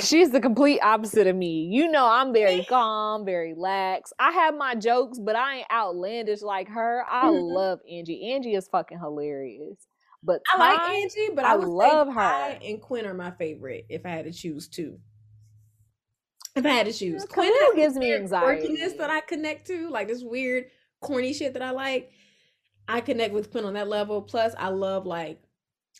She's the complete opposite of me. You know, I'm very calm, very lax. I have my jokes, but I ain't outlandish like her. I Mhm. love Angie. Angie is fucking hilarious. But I like Angie, but I I, would love her. Ty and Quinn are my favorite if I had to choose two. If I had to choose, Quinn gives me anxiety. quirkiness that I connect to, like this weird corny shit that I like. I connect with Quinn on that level. Plus, I love like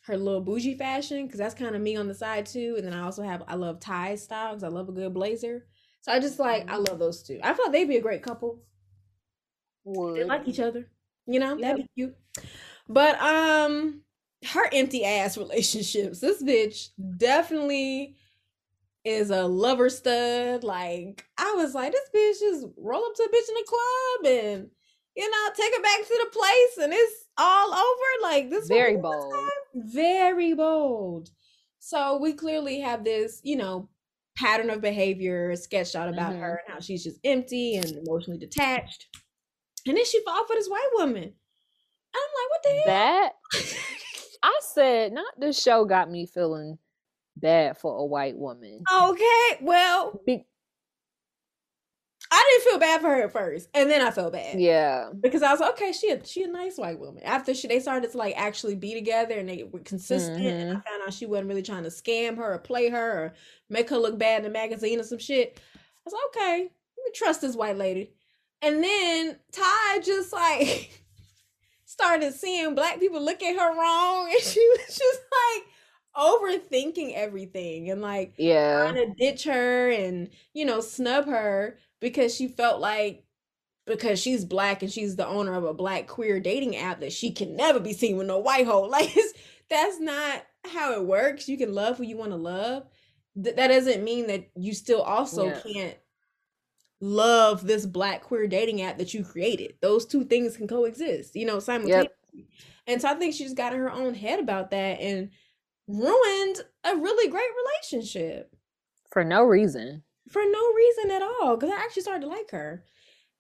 her little bougie fashion because that's kind of me on the side too. And then I also have I love Ty's style because I love a good blazer. So I just like I love those two. I feel like they'd be a great couple. They like each other. You know, Yep. that'd be cute. But um her empty ass relationships. This bitch definitely is a lover stud. Like I was like, this bitch just roll up to a bitch in the club and you know take her back to the place and it's all over. Like this very this bold. Very bold. So we clearly have this, you know, pattern of behavior sketched out about Mhm. her and how she's just empty and emotionally detached. And then she fall for this white woman. I'm like, what the hell? That I said, not this show got me feeling bad for a white woman. okay, well, Be- I didn't feel bad for her at first, and then I felt bad. yeah. Because I was like, okay, she a, she a nice white woman. After she they started to like actually be together and they were consistent, and I Mhm. found out she wasn't really trying to scam her or play her or make her look bad in the magazine or some shit. I was like, okay, let me trust this white lady. And then Ty just like started seeing black people look at her wrong, and she was just like overthinking everything and like Yeah. trying to ditch her and you know snub her because she felt like because she's black and she's the owner of a black queer dating app that she can never be seen with no white hole like it's, that's not how it works you can love who you want to love Th- that doesn't mean that you still also Yeah. can't love this black queer dating app that you created those two things can coexist you know simultaneously and so i think she just got in her own head about that and ruined a really great relationship For no reason. for no reason at all because I actually started to like her.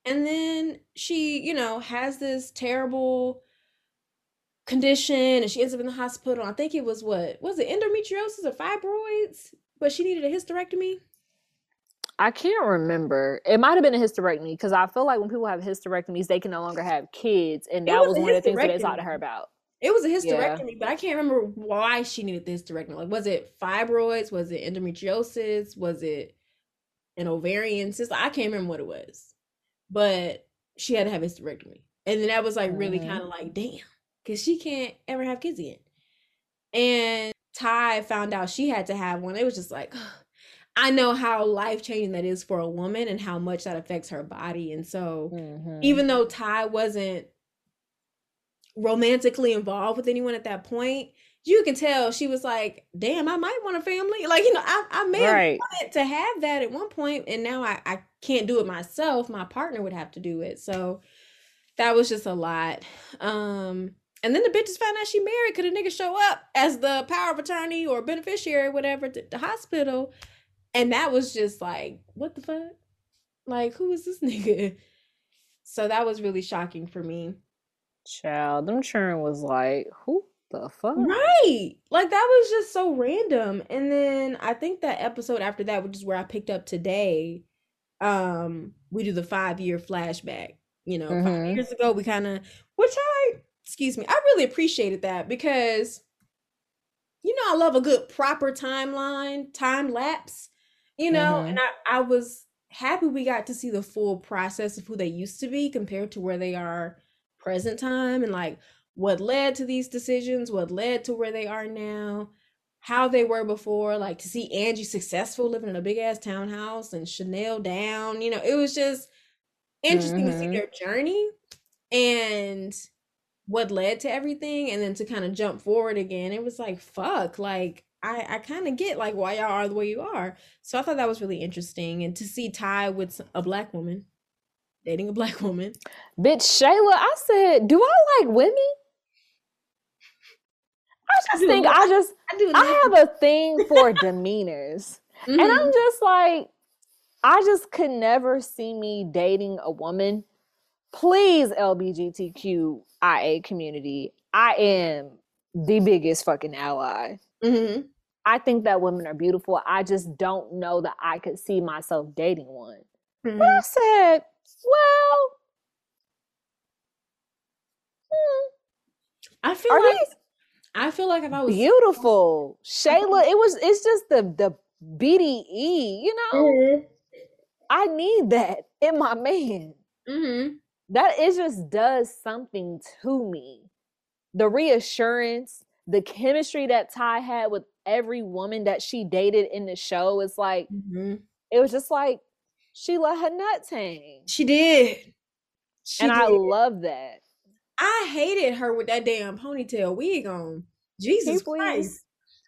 And then she, you know, has this terrible condition and she ends up in the hospital. I think it was what was it endometriosis or fibroids, but she needed a hysterectomy. I can't remember. It might have been a hysterectomy because I feel like when people have hysterectomies, they can no longer have kids, and that was, was one of the things that they talked to her about. It was a hysterectomy, yeah. but I can't remember why she needed the hysterectomy. Like, was it fibroids? Was it endometriosis? Was it an ovarian cyst? I can't remember what it was, but she had to have a hysterectomy, and then that was like really mm-hmm. kind of like, damn, because she can't ever have kids again. And Ty found out she had to have one. It was just like, I know how life changing that is for a woman and how much that affects her body. And so, mm-hmm. even though Ty wasn't romantically involved with anyone at that point, you can tell she was like, damn, I might want a family. Like, you know, I, I may right. have wanted to have that at one point, and now I, I can't do it myself. My partner would have to do it. So that was just a lot. Um, and then the bitches found out she married Could a nigga show up as the power of attorney or beneficiary, whatever, to the hospital. And that was just like, what the fuck? Like, who is this nigga? So that was really shocking for me. Child, them churn was like, who the fuck? Right. Like that was just so random. And then I think that episode after that, which is where I picked up today, um, we do the five year flashback. You know, mm-hmm. five years ago we kind of which I excuse me, I really appreciated that because you know I love a good proper timeline, time lapse, you know, mm-hmm. and I, I was happy we got to see the full process of who they used to be compared to where they are present time and like what led to these decisions, what led to where they are now, how they were before, like to see Angie successful living in a big ass townhouse and Chanel down, you know, it was just interesting mm-hmm. to see mm-hmm. their journey and what led to everything and then to kind of jump forward again. It was like, fuck, like I, I kind of get like why y'all are the way you are. So I thought that was really interesting. And to see Ty with a black woman dating a black woman. Bitch, Shayla, I said, do I like women? I just I think I just I, do I have a thing for demeanors. Mm-hmm. And I'm just like, I just could never see me dating a woman. Please, LBGTQIA community, I am the biggest fucking ally. Mm-hmm. I think that women are beautiful. I just don't know that I could see myself dating one. Mm-hmm. I said, well, hmm. I feel Are like I feel like if I was beautiful, Shayla, it was it's just the the BDE, you know. Mm-hmm. I need that in my man. Mm-hmm. That it just does something to me. The reassurance, the chemistry that Ty had with every woman that she dated in the show is like mm-hmm. it was just like she let her nuts hang. She did. She and did. I love that. I hated her with that damn ponytail wig on. Jesus Christ.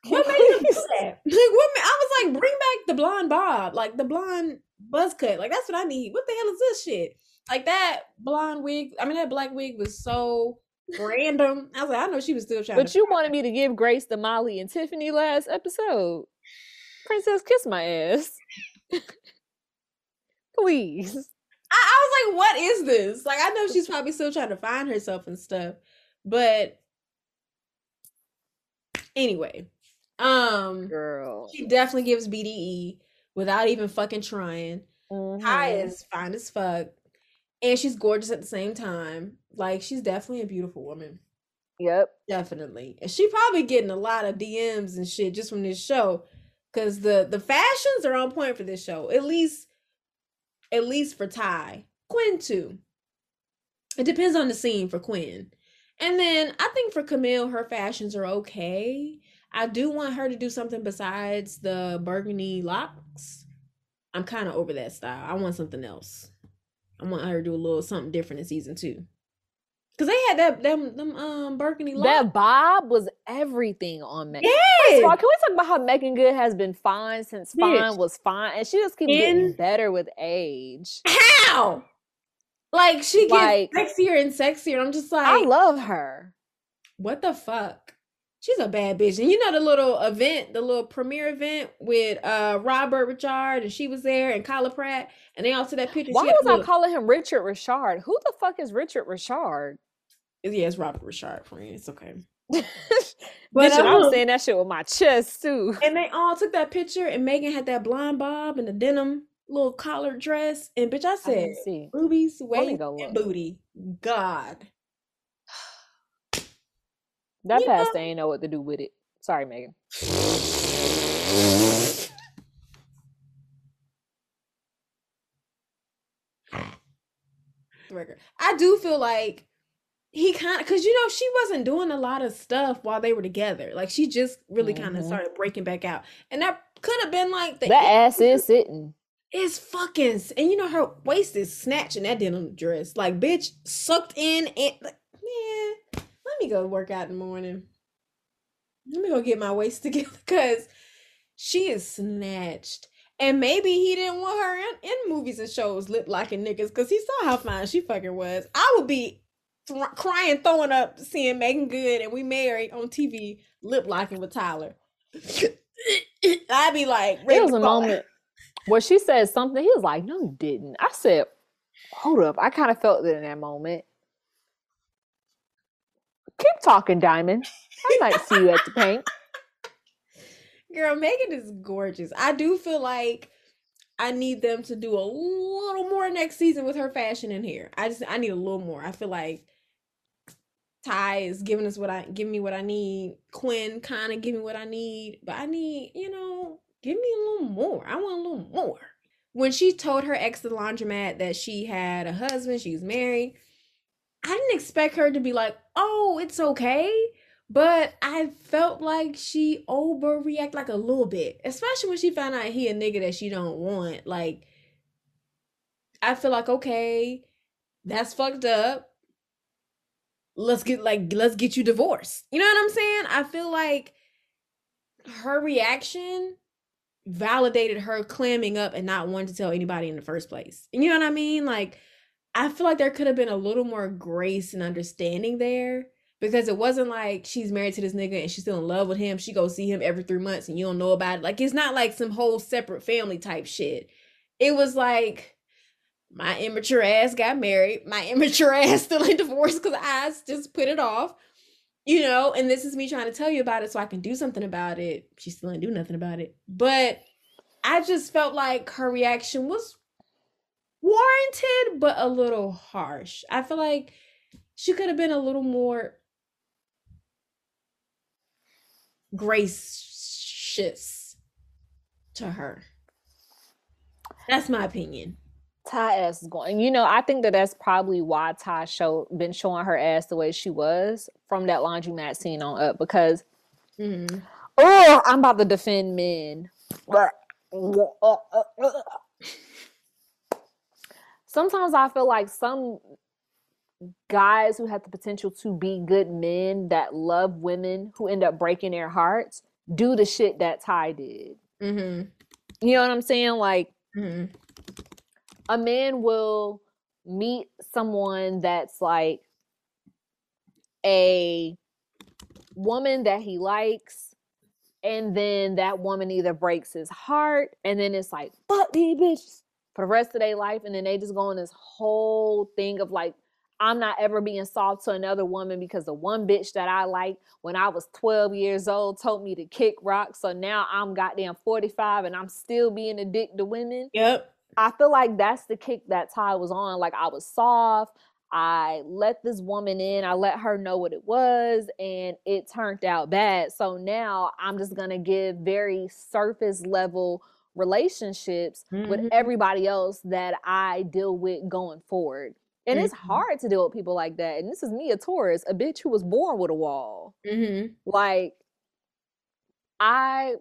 What made him do that? Like what I was like, bring back the blonde bob, like the blonde buzz cut. Like that's what I need. What the hell is this shit? Like that blonde wig. I mean, that black wig was so random. I was like, I know she was still trying. But you wanted me to give Grace the Molly and Tiffany last episode. Princess, kiss my ass. Please. I, I was like, what is this? Like, I know she's probably still trying to find herself and stuff, but anyway, um, girl, she definitely gives BDE without even fucking trying. Mm-hmm. Ty is fine as fuck, and she's gorgeous at the same time. Like, she's definitely a beautiful woman. Yep, definitely, and she probably getting a lot of DMs and shit just from this show, because the the fashions are on point for this show. At least at least for Ty. Quinn too. It depends on the scene for Quinn. And then I think for Camille, her fashions are okay. I do want her to do something besides the burgundy locks. I'm kind of over that style. I want something else. I want her to do a little something different in season two. Cause they had that them them um burgundy locks. That bob was everything on Meagan. Yes. All, can we talk about how Meagan Good has been fine since fine was fine, and she just keeps In... getting better with age. How? Like she gets like, sexier and sexier. I'm just like, I love her. What the fuck? She's a bad bitch. And you know the little event, the little premiere event with uh Robert Richard, and she was there, and Kyla Pratt, and they all took that picture. Why was I calling him Richard Richard? Who the fuck is Richard Richard? Yeah, it's Robert Richard, friend. It's okay. but Bitch, um, I was saying that shit with my chest too. And they all took that picture, and Meagan had that blonde bob and the denim little collar dress, and bitch, I said I boobies, waist, and booty. God. That you pastor know? ain't know what to do with it. Sorry, Meagan. I do feel like he kind of because you know she wasn't doing a lot of stuff while they were together. Like she just really mm-hmm. kind of started breaking back out, and that could have been like the that ass is sitting. It's fucking, and you know her waist is snatching that denim dress. Like bitch, sucked in and like, man, let me go work out in the morning. Let me go get my waist together because she is snatched. And maybe he didn't want her in, in movies and shows lip locking niggas because he saw how fine she fucking was. I would be th- crying, throwing up, seeing Meagan Good and we married on TV lip locking with Tyler. I'd be like, there was a moment where she said something. He was like, "No, you didn't." I said, "Hold up." I kind of felt it in that moment. Keep talking, Diamond. I might see you at the paint. Girl, Meagan is gorgeous. I do feel like I need them to do a little more next season with her fashion in here. I just I need a little more. I feel like Ty is giving us what I giving me what I need. Quinn kind of giving me what I need, but I need you know give me a little more. I want a little more. When she told her ex the laundromat that she had a husband, she was married, I didn't expect her to be like, "Oh, it's okay." But I felt like she overreacted like a little bit, especially when she found out he a nigga that she don't want. Like, I feel like okay, that's fucked up. Let's get like let's get you divorced. You know what I'm saying? I feel like her reaction validated her clamming up and not wanting to tell anybody in the first place. You know what I mean? Like, I feel like there could have been a little more grace and understanding there because it wasn't like she's married to this nigga and she's still in love with him. She go see him every three months and you don't know about it. Like it's not like some whole separate family type shit. It was like my immature ass got married. My immature ass still in divorce because I just put it off. You know, and this is me trying to tell you about it so I can do something about it. She still ain't do nothing about it. But I just felt like her reaction was warranted, but a little harsh. I feel like she could have been a little more gracious to her. That's my opinion. Ty ass is going. You know, I think that that's probably why Ty showed been showing her ass the way she was from that laundromat scene on up because. Mm-hmm. Oh, I'm about to defend men. Sometimes I feel like some guys who have the potential to be good men that love women who end up breaking their hearts do the shit that Ty did. Mm-hmm. You know what I'm saying? Like, mm-hmm. a man will meet someone that's like a woman that he likes, and then that woman either breaks his heart, and then it's like, fuck these bitches for the rest of their life, and then they just go on this whole thing of like I'm not ever being soft to another woman because the one bitch that I liked when I was 12 years old told me to kick rock. So now I'm goddamn 45 and I'm still being a dick to women. Yep. I feel like that's the kick that Ty was on. Like I was soft. I let this woman in. I let her know what it was, and it turned out bad. So now I'm just gonna give very surface level relationships mm-hmm. with everybody else that I deal with going forward. And mm-hmm. it's hard to deal with people like that. And this is me, a Taurus, a bitch who was born with a wall. Mm-hmm. Like, I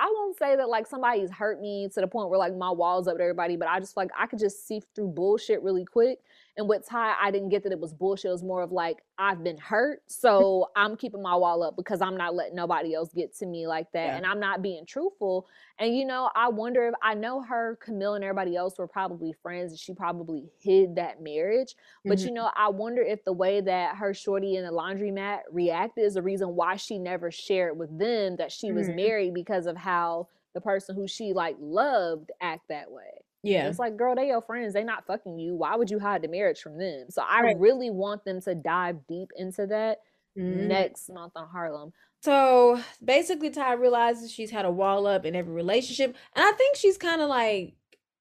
I won't say that like somebody's hurt me to the point where like my walls up with everybody, but I just like I could just see through bullshit really quick. And with Ty, I didn't get that it was bullshit. It was more of like I've been hurt, so I'm keeping my wall up because I'm not letting nobody else get to me like that, yeah. and I'm not being truthful. And you know, I wonder if I know her, Camille, and everybody else were probably friends, and she probably hid that marriage. But mm-hmm. you know, I wonder if the way that her shorty in the laundromat reacted is the reason why she never shared with them that she was mm-hmm. married because of how the person who she like loved act that way. Yeah. It's like, girl, they your friends. They not fucking you. Why would you hide the marriage from them? So I right. really want them to dive deep into that mm-hmm. next month on Harlem. So basically, Ty realizes she's had a wall up in every relationship, and I think she's kind of like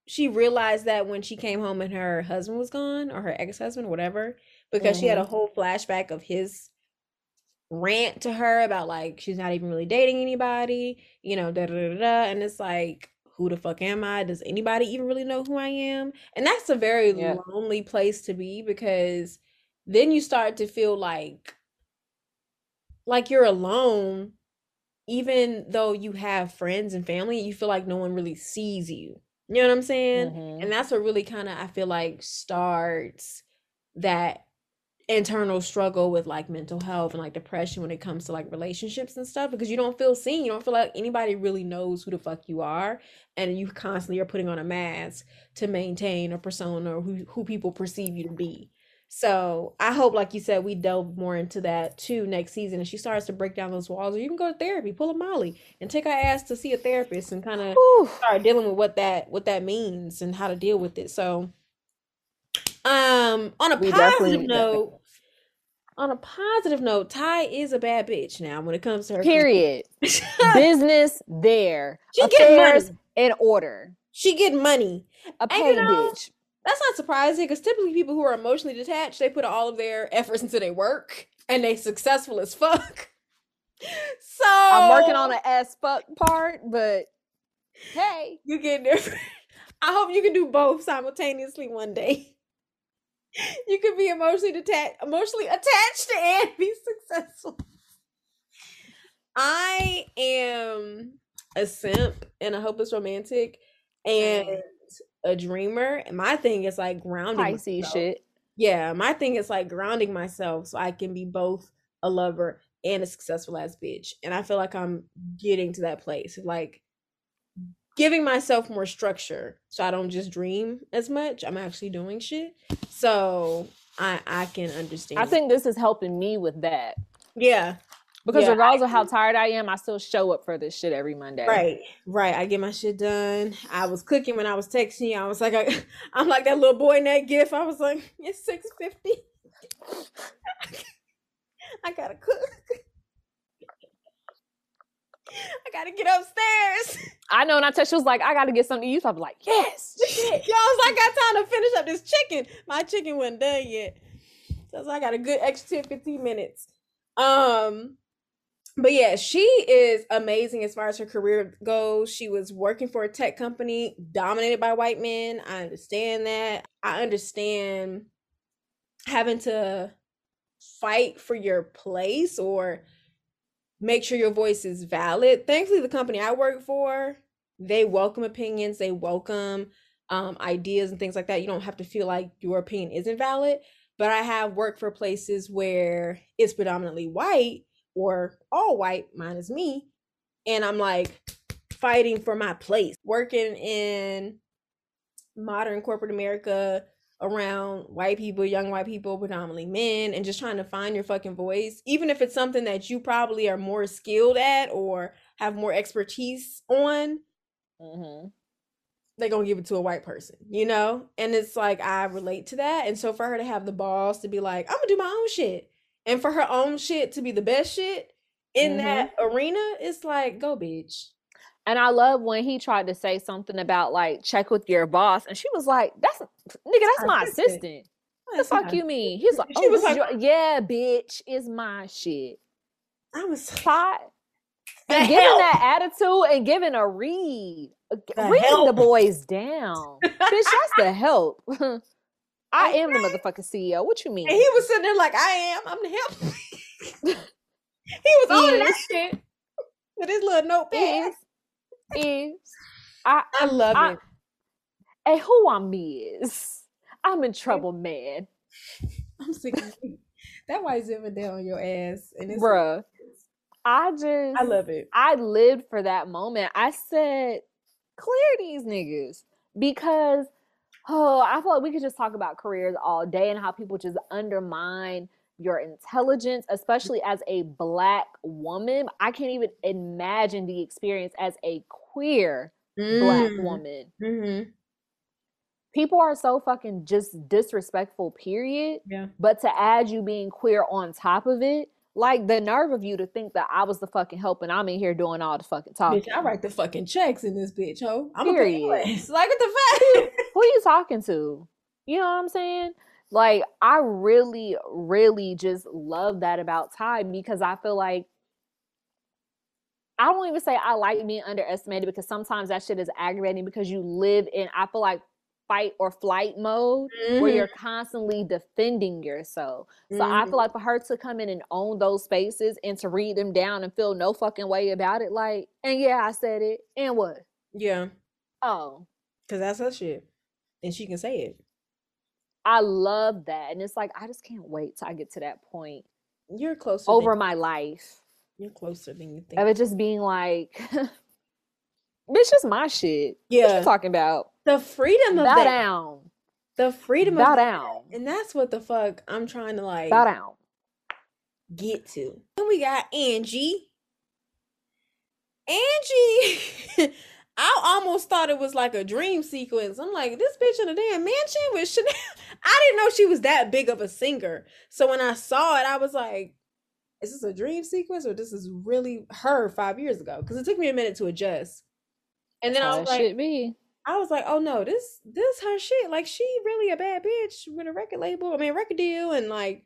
she realized that when she came home and her husband was gone or her ex-husband whatever because mm-hmm. she had a mm-hmm. whole flashback of his rant to her about like she's not even really dating anybody you know da da da, da. and it's like who the fuck am i does anybody even really know who i am and that's a very yeah. lonely place to be because then you start to feel like like you're alone even though you have friends and family you feel like no one really sees you you know what I'm saying? Mm-hmm. And that's what really kind of I feel like starts that internal struggle with like mental health and like depression when it comes to like relationships and stuff because you don't feel seen. You don't feel like anybody really knows who the fuck you are. And you constantly are putting on a mask to maintain a persona or who, who people perceive you to be. So I hope, like you said, we delve more into that too next season. And she starts to break down those walls, or you can go to therapy, pull a Molly, and take her ass to see a therapist and kind of start dealing with what that what that means and how to deal with it. So, um, on a we positive note, on a positive note, Tye is a bad bitch now when it comes to her. Period. Business there. She Affairs in order. She get money. A paid you know, bitch that's not surprising because typically people who are emotionally detached, they put all of their efforts into their work and they successful as fuck. So I'm working on an as fuck part, but hey, you get there. I hope you can do both simultaneously one day. You could be emotionally detached, emotionally attached and be successful. I am a simp and a hopeless romantic, and a dreamer. And my thing is like grounding. I see shit. Yeah, my thing is like grounding myself so I can be both a lover and a successful ass bitch. And I feel like I'm getting to that place like giving myself more structure so I don't just dream as much. I'm actually doing shit. So I I can understand. I think this is helping me with that. Yeah. Because yeah, regardless I, of how tired I am, I still show up for this shit every Monday. Right, right. I get my shit done. I was cooking when I was texting you. I was like, I, am like that little boy in that gif. I was like, it's six fifty. I gotta cook. I gotta get upstairs. I know, and I text she was like, I gotta get something to eat. So I'm like, yes. Y'all was like, I got time to finish up this chicken. My chicken wasn't done yet. So I got a good extra 10, 15 minutes. Um, but yeah, she is amazing as far as her career goes. She was working for a tech company dominated by white men. I understand that. I understand having to fight for your place or make sure your voice is valid. Thankfully, the company I work for, they welcome opinions, they welcome um, ideas and things like that. You don't have to feel like your opinion isn't valid. But I have worked for places where it's predominantly white or all white, minus me. And I'm like fighting for my place, working in modern corporate America around white people, young white people, predominantly men, and just trying to find your fucking voice, even if it's something that you probably are more skilled at or have more expertise on. Mm-hmm. They're gonna give it to a white person, you know? And it's like I relate to that. And so for her to have the balls to be like, I'm gonna do my own shit and for her own shit to be the best shit in mm-hmm. that arena, it's like, go bitch. And I love when he tried to say something about like check with your boss, and she was like, "That's nigga, that's my assistant." What the fuck you mean? He's like, "Oh, was like, your, yeah, bitch, is my shit." I was hot. And giving that attitude and giving a read, uh, the reading help. the boys down, bitch. That's the help. I am the motherfucking CEO. What you mean? And he was sitting there like, I am. I'm the help. he was on that shit with his little notepad. Is, is I, I love I, it. And who I'm is. I'm in trouble, man. I'm sick. That white Zinfandel on your ass. And it's Bruh. Like, I just I love it. I lived for that moment. I said, clear these niggas. Because oh, I feel like we could just talk about careers all day and how people just undermine your intelligence, especially as a black woman. I can't even imagine the experience as a queer mm. black woman. Mm-hmm. People are so fucking just disrespectful, period. Yeah. But to add you being queer on top of it, Like the nerve of you to think that I was the fucking help and I'm in here doing all the fucking talking. Bitch, I write the fucking checks in this bitch, ho. I'm Period. a Like what the fuck? Who are you talking to? You know what I'm saying? Like I really, really just love that about Tye because I feel like I don't even say I like being underestimated because sometimes that shit is aggravating because you live in I feel like fight or flight mode where Mhm. you're constantly defending yourself. So I Mhm. feel like for her to come in and own those spaces and to read them down and feel no fucking way about it, like, and yeah, I said it, and what? Yeah, Oh, because that's her shit. And she can say it. I love that. And it's like, I just can't wait till I get to that point You're closer over my life you're closer than you think. of it just being like, bitch, it's my shit. What Yeah. you talking about? The freedom of Bow that. down. The freedom Bow of that. down. And that's what the fuck I'm trying to like Bow down. get to. Then we got Angie. Angie. I almost thought it was like a dream sequence. I'm like, this bitch in a damn mansion with Chanel. I didn't know she was that big of a singer. So when I saw it, I was like, is this a dream sequence or this is really her five years ago? Because it took me a minute to adjust. And then I was like, shit be. I was like, oh no, this this her shit. Like she really a bad bitch with a record label. I mean, record deal, and like,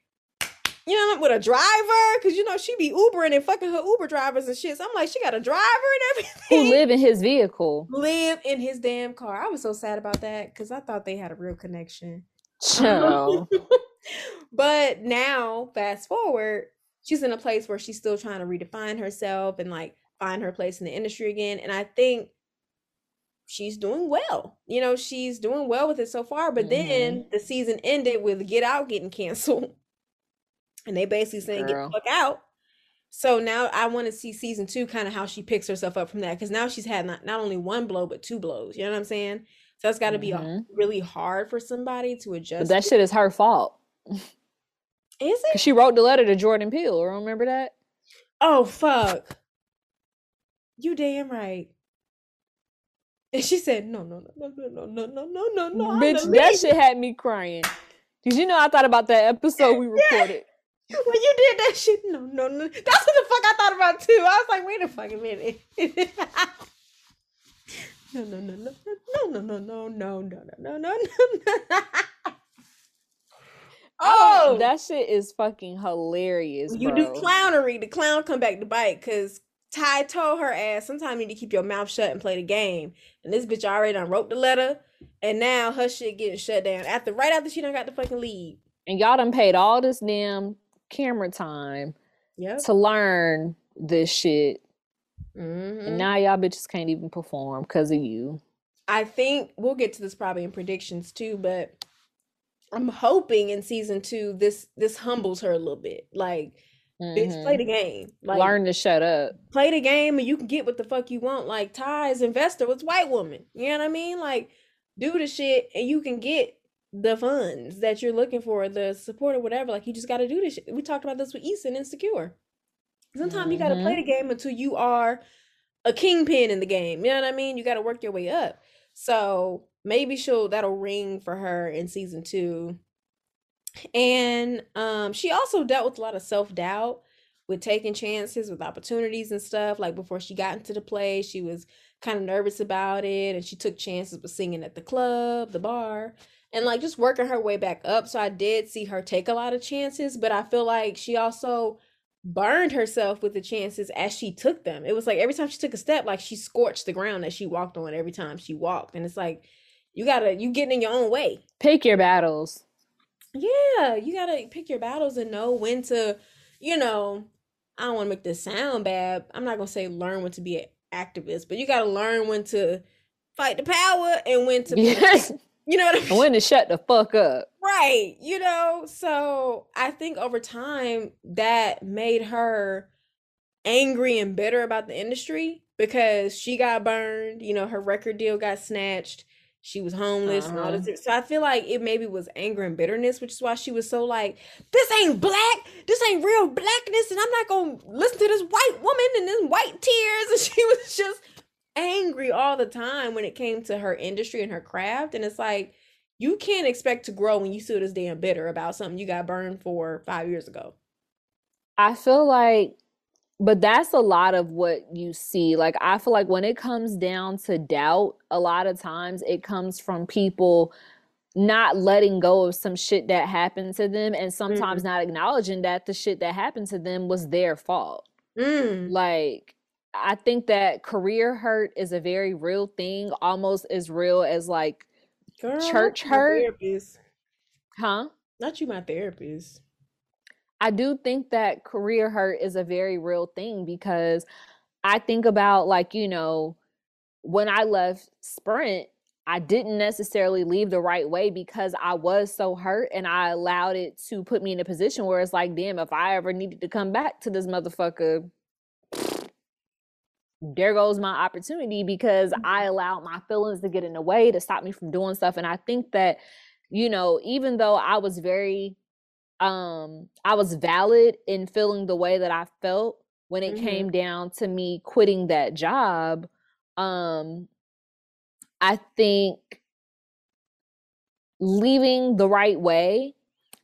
you know, with a driver, because you know she be Ubering and fucking her Uber drivers and shit. So I'm like, she got a driver and everything. Who live in his vehicle? live in his damn car. I was so sad about that because I thought they had a real connection. Chill. Um, but now, fast forward, she's in a place where she's still trying to redefine herself and like find her place in the industry again. And I think she's doing well. You know, she's doing well with it so far. But then mm-hmm. the season ended with Get Out getting canceled. And they basically saying Girl. get the fuck out. So now I want to see season two, kind of how she picks herself up from that. Because now she's had not, not only one blow, but two blows. You know what I'm saying? So it's got to be mm-hmm. really hard for somebody to adjust. But that to. shit is her fault. Is it? She wrote the letter to Jordan Peele. Remember that? Oh fuck. You damn right. And she said, no, no, no, no, no, no, no, no, no, no. Bitch, that lead." shit had me crying. Did you know I thought about that episode we recorded? When you did that shit, no, no, no. That's what the fuck I thought about too. I was like, wait a fucking minute. no, no, no, no, no, no, no, no, no, no, no, no, no, no. Oh, that shit is fucking hilarious. you do clownery. The clown come back to bite because Tye told her ass sometimes you need to keep your mouth shut and play the game. And this bitch already done wrote the letter, and now her shit getting shut down after right after she done got the fucking lead. and y'all done paid all this damn camera time Yep. to learn this shit. Mhm. And now y'all bitches can't even perform because of you. I think we'll get to this probably in predictions too, but I'm hoping in season two this this humbles her a little bit. Like, bitch, play the mm-hmm. game. Like, Learn to shut up. play the game and you can get what the fuck you want. Like Tye's investor was white woman. You know what I mean? Like do the shit and you can get the funds that you're looking for, the support or whatever. Like you just gotta do this shit. We talked about this with and Insecure. Sometimes you gotta play mm-hmm. the game until you are a kingpin in the game. You know what I mean? You gotta work your way up. So maybe she'll that'll ring for her in season two. And um she also dealt with a lot of self-doubt with taking chances with opportunities and stuff. Like before she got into the play, she was kind of nervous about it and she took chances with singing at the club, the bar, and like just working her way back up. So I did see her take a lot of chances, but I feel like she also burned herself with the chances as she took them. It was like every time she took a step, like she scorched the ground that she walked on every time she walked. And it's like you gotta you getting in your own way. Pick your battles. Yeah, you gotta pick your battles and know when to, you know, I don't want to make this sound bad. I'm not gonna say learn when to be an activist, but you gotta learn when to fight the power and when to, Yes. you know what I mean? When to shut the fuck up. Right, you know. So I think over time that made her angry and bitter about the industry because she got burned. You know, her record deal got snatched. She was homeless and all this. Uh-huh. So I feel like it maybe was anger and bitterness, which is why she was so like, "This ain't black. This ain't real blackness, and I'm not gonna listen to this white woman and then white tears." And she was just angry all the time when it came to her industry and her craft. And it's like you can't expect to grow when you still this damn bitter about something you got burned for five years ago. I feel like but that's a lot of what you see. Like I feel like when it comes down to doubt, a lot of times it comes from people not letting go of some shit that happened to them and sometimes mm. not acknowledging that the shit that happened to them was their fault. Mm. Like I think that career hurt is a very real thing, almost as real as like Girl, church hurt. Huh? Not you, my therapist. I do think that career hurt is a very real thing because I think about like, you know, when I left Sprint, I didn't necessarily leave the right way because I was so hurt and I allowed it to put me in a position where it's like, damn, if I ever needed to come back to this motherfucker, there goes my opportunity because I mm-hmm. allowed my feelings to get in the way to stop me from doing stuff. And I think that, you know, even though I was very um I was valid in feeling the way that I felt when it mm-hmm. came down to me quitting that job um I think leaving the right way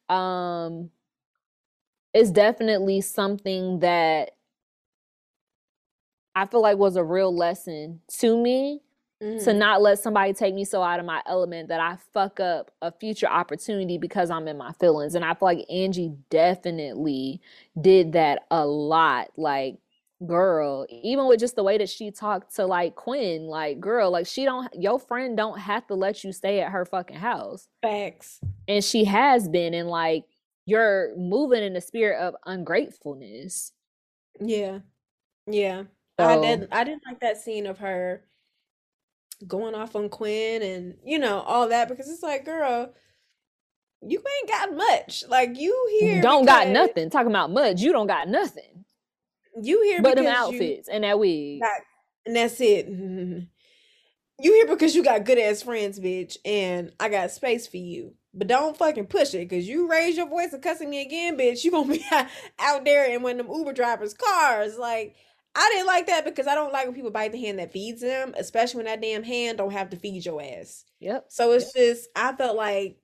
um is definitely something that I feel like was a real lesson to me Mm. to not let somebody take me so out of my element that I fuck up a future opportunity because I'm in my feelings. And I feel like Angie definitely did that a lot. Like, girl, even with just the way that she talked to like Quinn, like, girl, like she don't your friend don't have to let you stay at her fucking house. Facts. And she has been and like you're moving in the spirit of ungratefulness. Yeah. Yeah. So, I did I didn't like that scene of her going off on Quinn and you know all that because it's like, girl, you ain't got much. Like you here don't got nothing. Talking about much, you don't got nothing. You here but them outfits and that wig, got, and that's it. You here because you got good ass friends, bitch, and I got space for you. But don't fucking push it, cause you raise your voice and cussing me again, bitch. You gonna be out there in one of them Uber drivers' cars, like I didn't like that because I don't like when people bite the hand that feeds them, especially when that damn hand don't have to feed your ass. Yep. So it's yep. just I felt like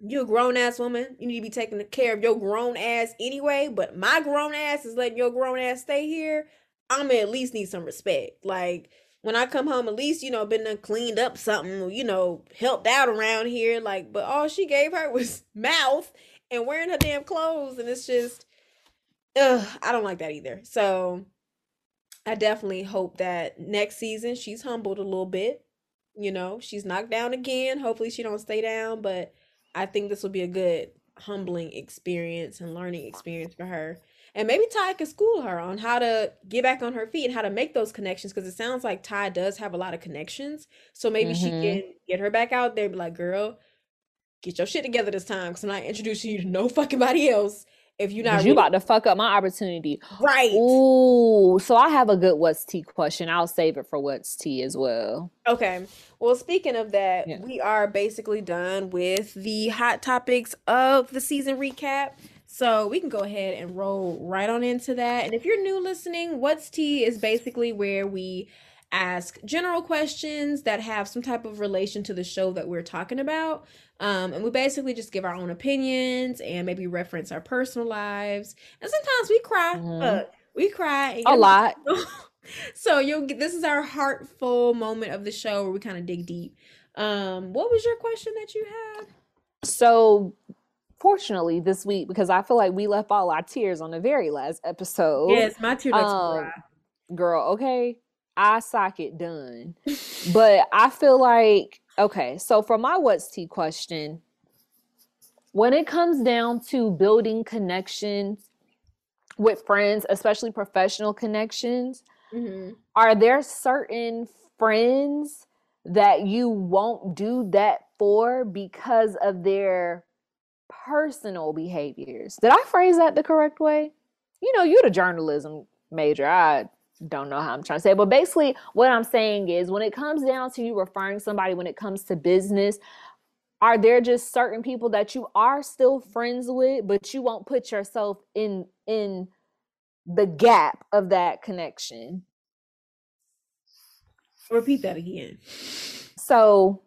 you're a grown ass woman. You need to be taking care of your grown ass anyway. But my grown ass is letting your grown ass stay here. I'm gonna at least need some respect. Like when I come home, at least you know been done cleaned up something, you know, helped out around here. Like, but all she gave her was mouth and wearing her damn clothes, and it's just, ugh, I don't like that either. So I definitely hope that next season she's humbled a little bit. You know, she's knocked down again. Hopefully she don't stay down, but I think this will be a good humbling experience and learning experience for her. And maybe Tye could school her on how to get back on her feet and how to make those connections because it sounds like Tye does have a lot of connections. So maybe mm-hmm. she can get her back out there, be like, girl, get your shit together this time because I'm not introducing you to no fucking body else if you're not really- you about to fuck up my opportunity. Right. Ooh. So I have a good what's tea question. I'll save it for what's tea as well. Okay. Well, speaking of that, yeah. we are basically done with the hot topics of the season recap. So we can go ahead and roll right on into that. And if you're new listening, what's tea is basically where we ask general questions that have some type of relation to the show that we're talking about. Um, and we basically just give our own opinions and maybe reference our personal lives. And sometimes we cry. Mm-hmm. we cry a lot. so you'll get this is our heartful moment of the show where we kind of dig deep. Um, what was your question that you had? So fortunately this week because I feel like we left all our tears on the very last episode. Yes, my tear um, Girl, okay. Eye socket done. but I feel like Okay, so for my what's tea question, when it comes down to building connections with friends, especially professional connections, mm-hmm. are there certain friends that you won't do that for because of their personal behaviors? Did I phrase that the correct way? You know, you're the journalism major. I don't know how I'm trying to say, but basically, what I'm saying is when it comes down to you referring somebody when it comes to business, are there just certain people that you are still friends with, but you won't put yourself in in the gap of that connection? Repeat that again. So,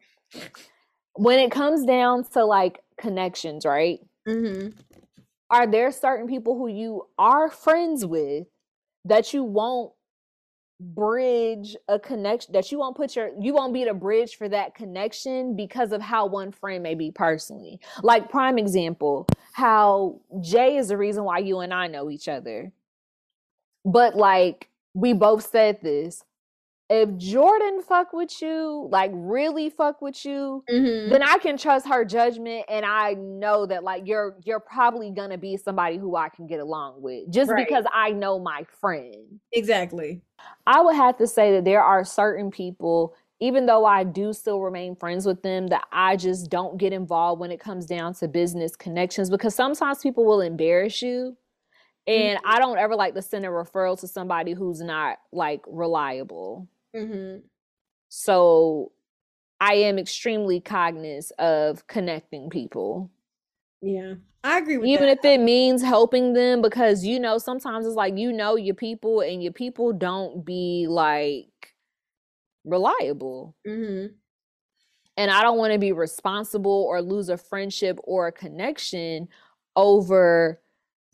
when it comes down to like connections, right? Mm-hmm. are there certain people who you are friends with that you won't bridge a connection that you won't put your you won't be the bridge for that connection because of how one friend may be personally. Like prime example how jay is the reason why you and i know each other. But like we both said this if Jordan fuck with you, like really fuck with you, mm-hmm. then I can trust her judgment and I know that like you're you're probably gonna be somebody who I can get along with just right. because I know my friend. Exactly. I would have to say that there are certain people even though I do still remain friends with them, that I just don't get involved when it comes down to business connections because sometimes people will embarrass you. And mm-hmm. I don't ever like to send a referral to somebody who's not like reliable. Mm-hmm. So I am extremely cognizant of connecting people. Yeah, I agree with you. Even that. if it means helping them, because you know, sometimes it's like you know your people and your people don't be like reliable. Mm-hmm. And I don't want to be responsible or lose a friendship or a connection over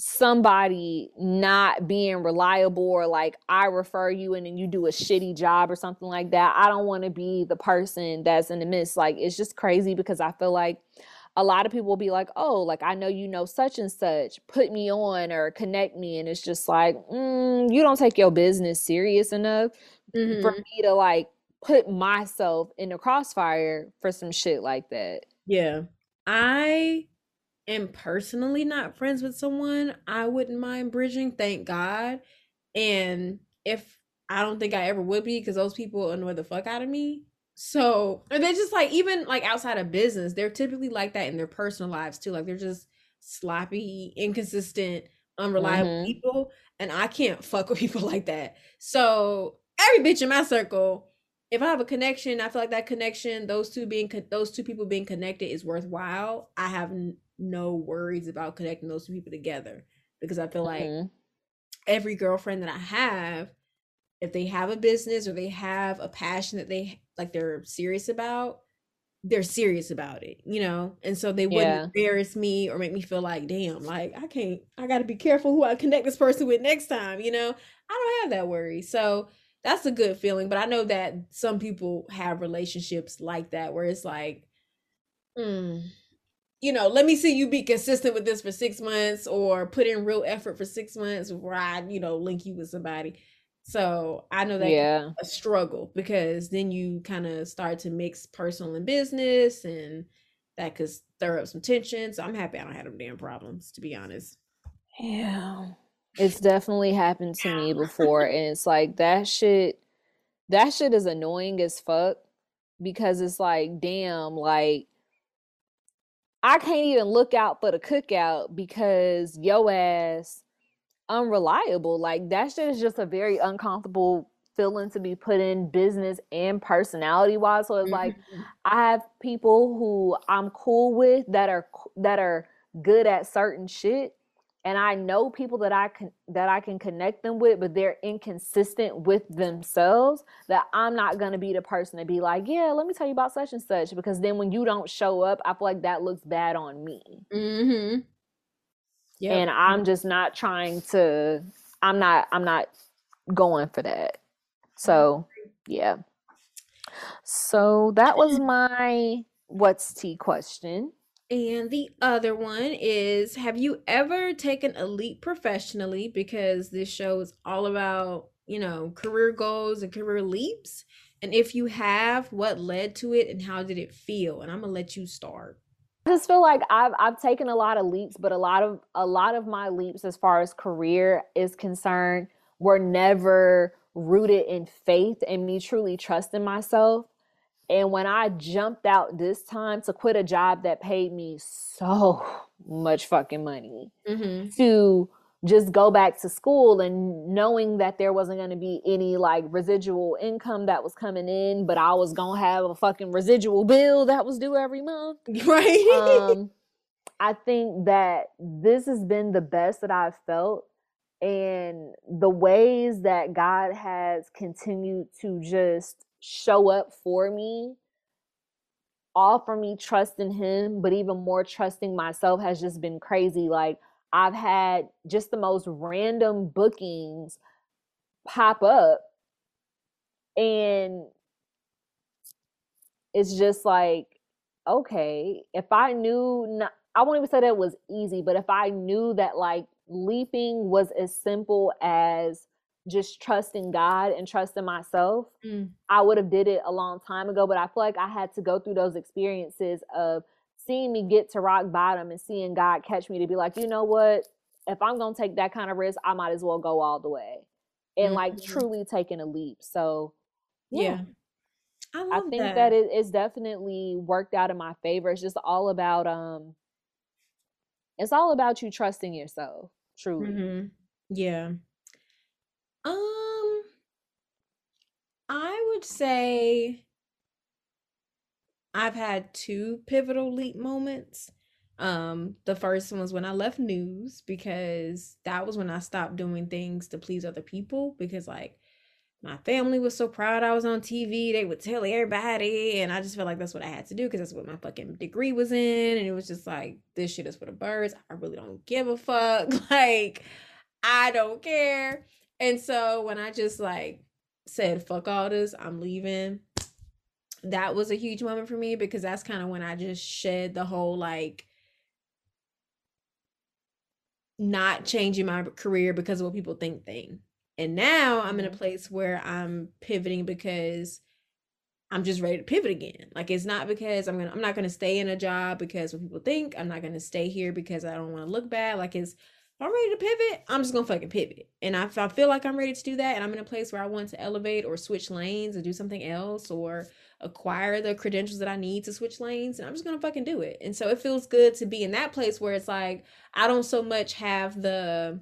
somebody not being reliable or like I refer you and then you do a shitty job or something like that. I don't want to be the person that's in the midst. Like it's just crazy because I feel like a lot of people will be like, "Oh, like I know you know such and such, put me on or connect me," and it's just like, mm, you don't take your business serious enough mm-hmm. for me to like put myself in the crossfire for some shit like that. Yeah, I am personally not friends with someone, I wouldn't mind bridging, thank God. And if I don't think I ever would be, because those people annoy the fuck out of me. So, and they're just like, even like outside of business, they're typically like that in their personal lives too. Like they're just sloppy, inconsistent, unreliable mm-hmm. people. And I can't fuck with people like that. So, every bitch in my circle, if I have a connection, I feel like that connection, those two being, those two people being connected is worthwhile. I have no worries about connecting those two people together because I feel like mm-hmm. every girlfriend that I have, if they have a business or they have a passion that they like they're serious about, they're serious about it, you know? And so they wouldn't yeah. embarrass me or make me feel like, damn, like I can't, I got to be careful who I connect this person with next time, you know? I don't have that worry. So that's a good feeling. But I know that some people have relationships like that where it's like, hmm you know, let me see you be consistent with this for six months or put in real effort for six months before I, you know, link you with somebody. So I know that yeah. a struggle because then you kind of start to mix personal and business and that could stir up some tension. So I'm happy I don't have them damn problems, to be honest. Yeah. It's definitely happened to me before. and it's like that shit that shit is annoying as fuck because it's like, damn, like I can't even look out for the cookout because yo ass unreliable. Like that shit is just a very uncomfortable feeling to be put in business and personality wise. So it's mm-hmm. like I have people who I'm cool with that are that are good at certain shit and I know people that I can that I can connect them with, but they're inconsistent with themselves, that I'm not gonna be the person to be like, yeah, let me tell you about such and such, because then when you don't show up, I feel like that looks bad on me. Mm-hmm. Yeah, and I'm just not trying to. I'm not. I'm not going for that. So yeah. So that was my what's tea question. And the other one is Have you ever taken a leap professionally? Because this show is all about, you know, career goals and career leaps. And if you have, what led to it and how did it feel? And I'm gonna let you start. I just feel like I've I've taken a lot of leaps, but a lot of a lot of my leaps as far as career is concerned were never rooted in faith and me truly trusting myself. And when I jumped out this time to quit a job that paid me so much fucking money mm-hmm. to just go back to school and knowing that there wasn't going to be any like residual income that was coming in, but I was going to have a fucking residual bill that was due every month. Right. um, I think that this has been the best that I've felt. And the ways that God has continued to just show up for me all for me trusting him but even more trusting myself has just been crazy like I've had just the most random bookings pop up. And it's just like, okay, if I knew, not, I won't even say that was easy, but if I knew that like leaping was as simple as just trusting God and trusting myself, mm. I would have did it a long time ago. But I feel like I had to go through those experiences of seeing me get to rock bottom and seeing God catch me to be like, you know what? If I'm gonna take that kind of risk, I might as well go all the way and mm-hmm. like truly taking a leap. So yeah. yeah. I, I think that, that it, it's definitely worked out in my favor. It's just all about um it's all about you trusting yourself, truly. Mm-hmm. Yeah. Um I would say I've had two pivotal leap moments. Um, the first one was when I left news because that was when I stopped doing things to please other people because like my family was so proud I was on TV. They would tell everybody, and I just felt like that's what I had to do because that's what my fucking degree was in. And it was just like, this shit is for the birds. I really don't give a fuck. Like, I don't care. And so when I just like said, fuck all this, I'm leaving, that was a huge moment for me because that's kind of when I just shed the whole like not changing my career because of what people think thing. And now I'm in a mm-hmm. place where I'm pivoting because I'm just ready to pivot again. Like it's not because I'm gonna I'm not gonna stay in a job because what people think. I'm not gonna stay here because I don't want to look bad. Like it's I'm ready to pivot, I'm just gonna fucking pivot. And I feel like I'm ready to do that and I'm in a place where I want to elevate or switch lanes or do something else or acquire the credentials that I need to switch lanes, and I'm just gonna fucking do it. And so it feels good to be in that place where it's like I don't so much have the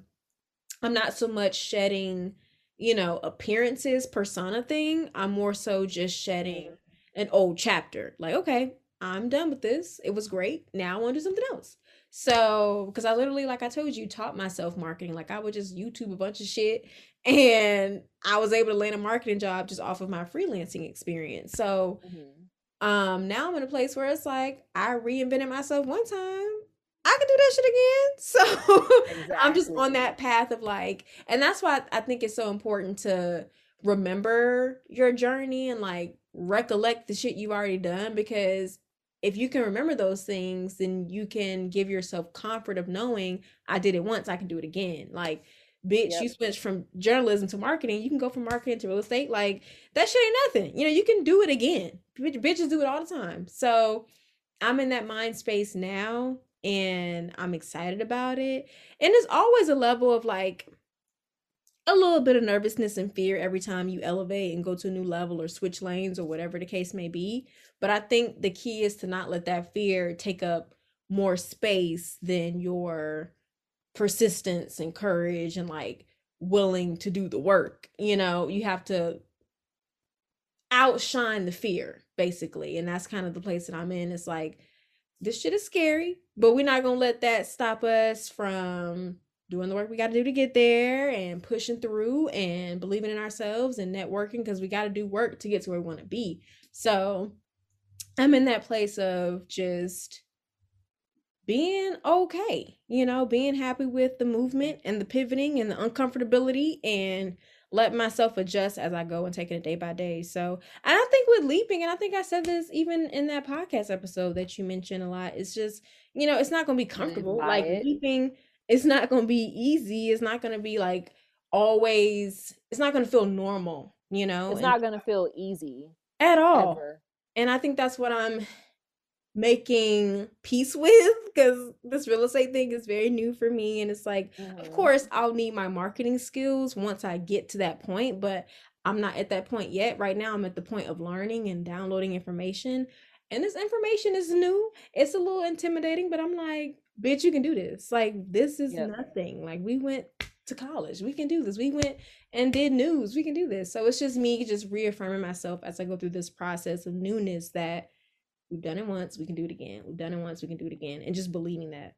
I'm not so much shedding, you know, appearances, persona thing. I'm more so just shedding an old chapter. Like, okay, I'm done with this. It was great. Now I want to do something else. So, because I literally, like I told you, taught myself marketing. Like I would just YouTube a bunch of shit and I was able to land a marketing job just off of my freelancing experience. So, mm-hmm. um, now I'm in a place where it's like I reinvented myself one time. I can do that shit again. So exactly. I'm just on that path of like, and that's why I think it's so important to remember your journey and like recollect the shit you've already done because if you can remember those things, then you can give yourself comfort of knowing I did it once, I can do it again. Like, bitch, yep. you switched from journalism to marketing, you can go from marketing to real estate. Like, that shit ain't nothing. You know, you can do it again. Bitches do it all the time. So I'm in that mind space now and I'm excited about it. And there's always a level of like, a little bit of nervousness and fear every time you elevate and go to a new level or switch lanes or whatever the case may be. But I think the key is to not let that fear take up more space than your persistence and courage and like willing to do the work. You know, you have to outshine the fear basically. And that's kind of the place that I'm in. It's like, this shit is scary, but we're not going to let that stop us from doing the work we got to do to get there and pushing through and believing in ourselves and networking because we got to do work to get to where we want to be. So I'm in that place of just being okay, you know, being happy with the movement and the pivoting and the uncomfortability and let myself adjust as I go and taking it day by day. So, I don't think with leaping, and I think I said this even in that podcast episode that you mentioned a lot, it's just, you know, it's not going to be comfortable. Like it. leaping it's not going to be easy. It's not going to be like always, it's not going to feel normal, you know? It's not going to feel easy at all. Ever. And I think that's what I'm making peace with because this real estate thing is very new for me. And it's like, mm-hmm. of course, I'll need my marketing skills once I get to that point, but I'm not at that point yet. Right now, I'm at the point of learning and downloading information. And this information is new. It's a little intimidating, but I'm like, bitch, you can do this. Like, this is yep. nothing. Like, we went to college. We can do this. We went and did news. We can do this. So it's just me just reaffirming myself as I go through this process of newness that we've done it once, we can do it again. We've done it once, we can do it again. And just believing that.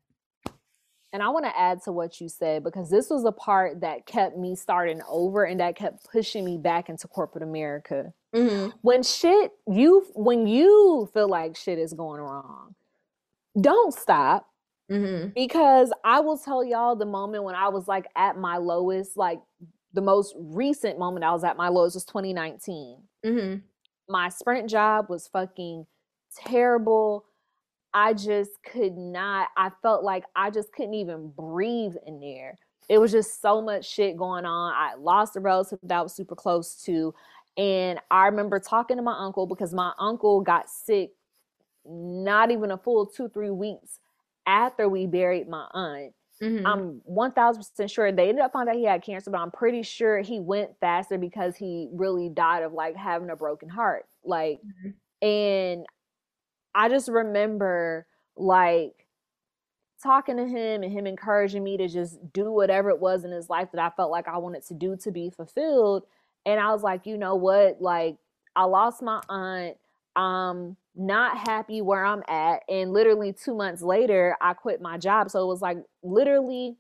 And I want to add to what you said because this was a part that kept me starting over and that kept pushing me back into corporate America. Mm-hmm. When shit, you when you feel like shit is going wrong, don't stop Mm-hmm. Because I will tell y'all the moment when I was like at my lowest, like the most recent moment I was at my lowest was 2019. Mm-hmm. My Sprint job was fucking terrible. I just could not, I felt like I just couldn't even breathe in there. It was just so much shit going on. I lost a relative that I was super close to. And I remember talking to my uncle because my uncle got sick not even a full two, three weeks after we buried my aunt. Mm-hmm. I'm 1000% sure they ended up finding out he had cancer, but I'm pretty sure he went faster because he really died of like having a broken heart. Like, mm-hmm. and I just remember like talking to him and him encouraging me to just do whatever it was in his life that I felt like I wanted to do to be fulfilled. And I was like, you know what? Like, I lost my aunt. Um, not happy where I'm at. And literally two months later, I quit my job. So it was like literally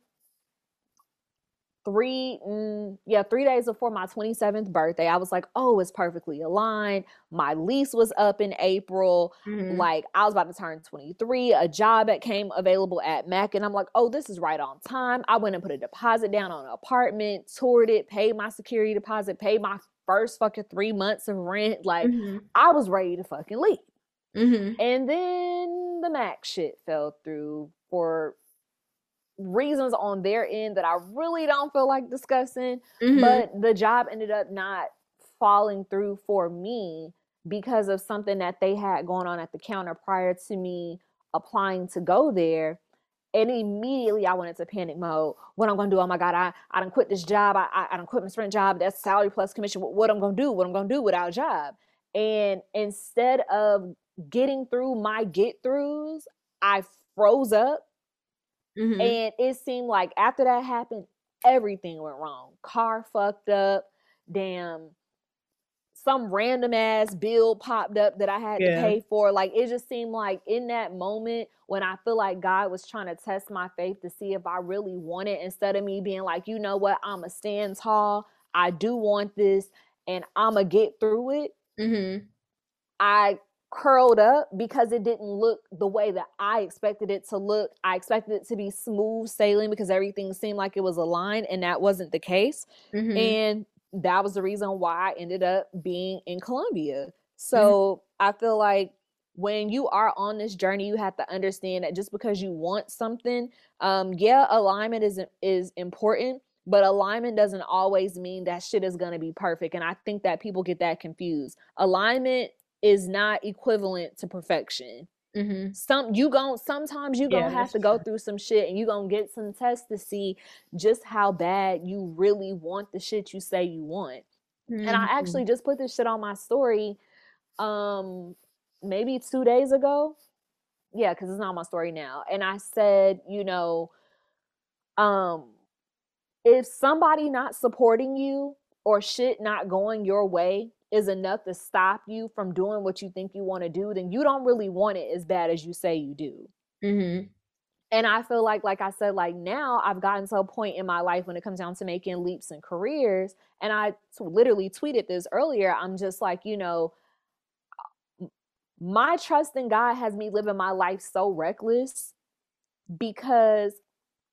three mm, yeah three days before my 27th birthday i was like oh it's perfectly aligned my lease was up in april mm-hmm. like i was about to turn 23 a job that came available at MAC and i'm like oh this is right on time i went and put a deposit down on an apartment toured it paid my security deposit paid my first fucking three months of rent like mm-hmm. i was ready to fucking leave Mm-hmm. And then the MAC shit fell through for reasons on their end that I really don't feel like discussing. Mm-hmm. But the job ended up not falling through for me because of something that they had going on at the counter prior to me applying to go there. And immediately I went into panic mode. What I'm gonna do? Oh my God, I, I don't quit this job. I, I, I don't quit my Sprint job. That's salary plus commission. What, what I'm gonna do? What I'm gonna do without a job? And instead of getting through my get throughs, I froze up. Mm-hmm. And it seemed like after that happened, everything went wrong. Car fucked up. Damn. Some random ass bill popped up that I had yeah. to pay for. Like it just seemed like in that moment when I feel like God was trying to test my faith to see if I really want it, instead of me being like, you know what, I'ma stand tall. I do want this and I'ma get through it. Mm-hmm. I curled up because it didn't look the way that I expected it to look. I expected it to be smooth sailing because everything seemed like it was aligned, and that wasn't the case. Mm-hmm. And that was the reason why I ended up being in Colombia. So mm-hmm. I feel like when you are on this journey, you have to understand that just because you want something, um, yeah, alignment is is important, but alignment doesn't always mean that shit is going to be perfect and i think that people get that confused alignment is not equivalent to perfection. Mm-hmm. Some you gon' sometimes you gonna yeah, have to go true. through some shit and you gonna get some tests to see just how bad you really want the shit you say you want. Mm-hmm. And I mm-hmm. actually just put this shit on my story um maybe two days ago. Yeah, because it's not my story now. And I said, you know, um, if somebody not supporting you or shit not going your way, is enough to stop you from doing what you think you want to do, then you don't really want it as bad as you say you do. Mm-hmm. And I feel like, like I said, like now I've gotten to a point in my life when it comes down to making leaps and careers. And I literally tweeted this earlier. I'm just like, you know, my trust in God has me living my life so reckless because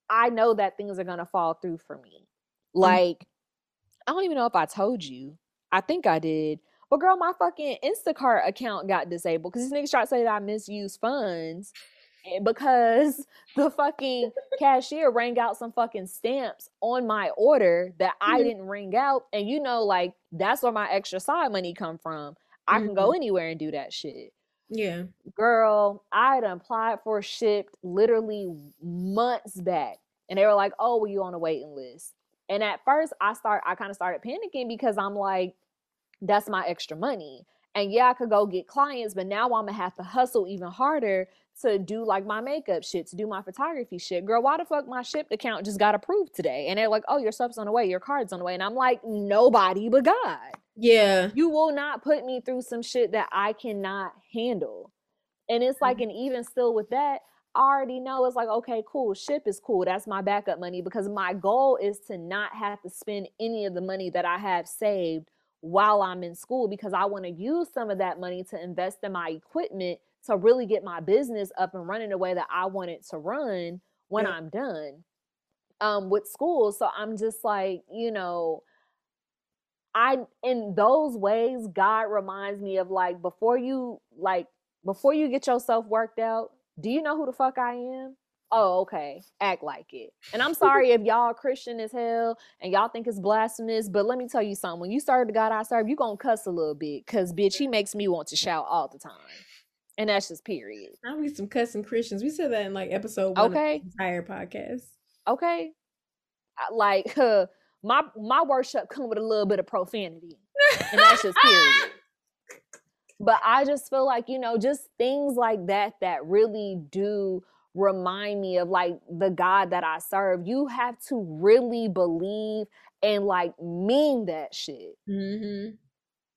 I know that things are going to fall through for me. Mm. Like. I don't even know if I told you, I think I did. But girl, my fucking Instacart account got disabled because this nigga tried to say that I misused funds because the fucking cashier rang out some fucking stamps on my order that I mm-hmm. didn't ring out. And you know, like that's where my extra side money come from. I mm-hmm. can go mm-hmm. anywhere and do that shit. Yeah. Girl, I had applied for Shipt literally months back. And they were like, oh, well, you on a waiting list. And at first I start I kind of started panicking because I'm like, that's my extra money. And yeah, I could go get clients, but now I'm gonna have to hustle even harder to do like my makeup shit, to do my photography shit. Girl, why the fuck my Shipt account just got approved today? And they're like, oh, your stuff's on the way, your card's on the way. And I'm like, nobody but God. Yeah. You will not put me through some shit that I cannot handle. And it's like, mm-hmm. and even still with that, already know it's like, okay, cool, ship is cool. That's my backup money because my goal is to not have to spend any of the money that I have saved while I'm in school because I want to use some of that money to invest in my equipment to really get my business up and running the way that I want it to run when yeah. I'm done um, with school. So I'm just like, you know, I in those ways, God reminds me of like before you like before you get yourself worked out, do you know who the fuck I am? Oh, okay. Act like it. And I'm sorry if y'all Christian as hell and y'all think it's blasphemous, but let me tell you something. When you serve the God I serve, you gonna cuss a little bit because bitch, he makes me want to shout all the time. And that's just period. I be some cussing Christians. We said that in like episode one okay. entire podcast. Okay. Like uh, my my worship come with a little bit of profanity. And that's just period. But I just feel like, you know, just things like that that really do remind me of like the God that I serve. You have to really believe and like mean that shit. Mm-hmm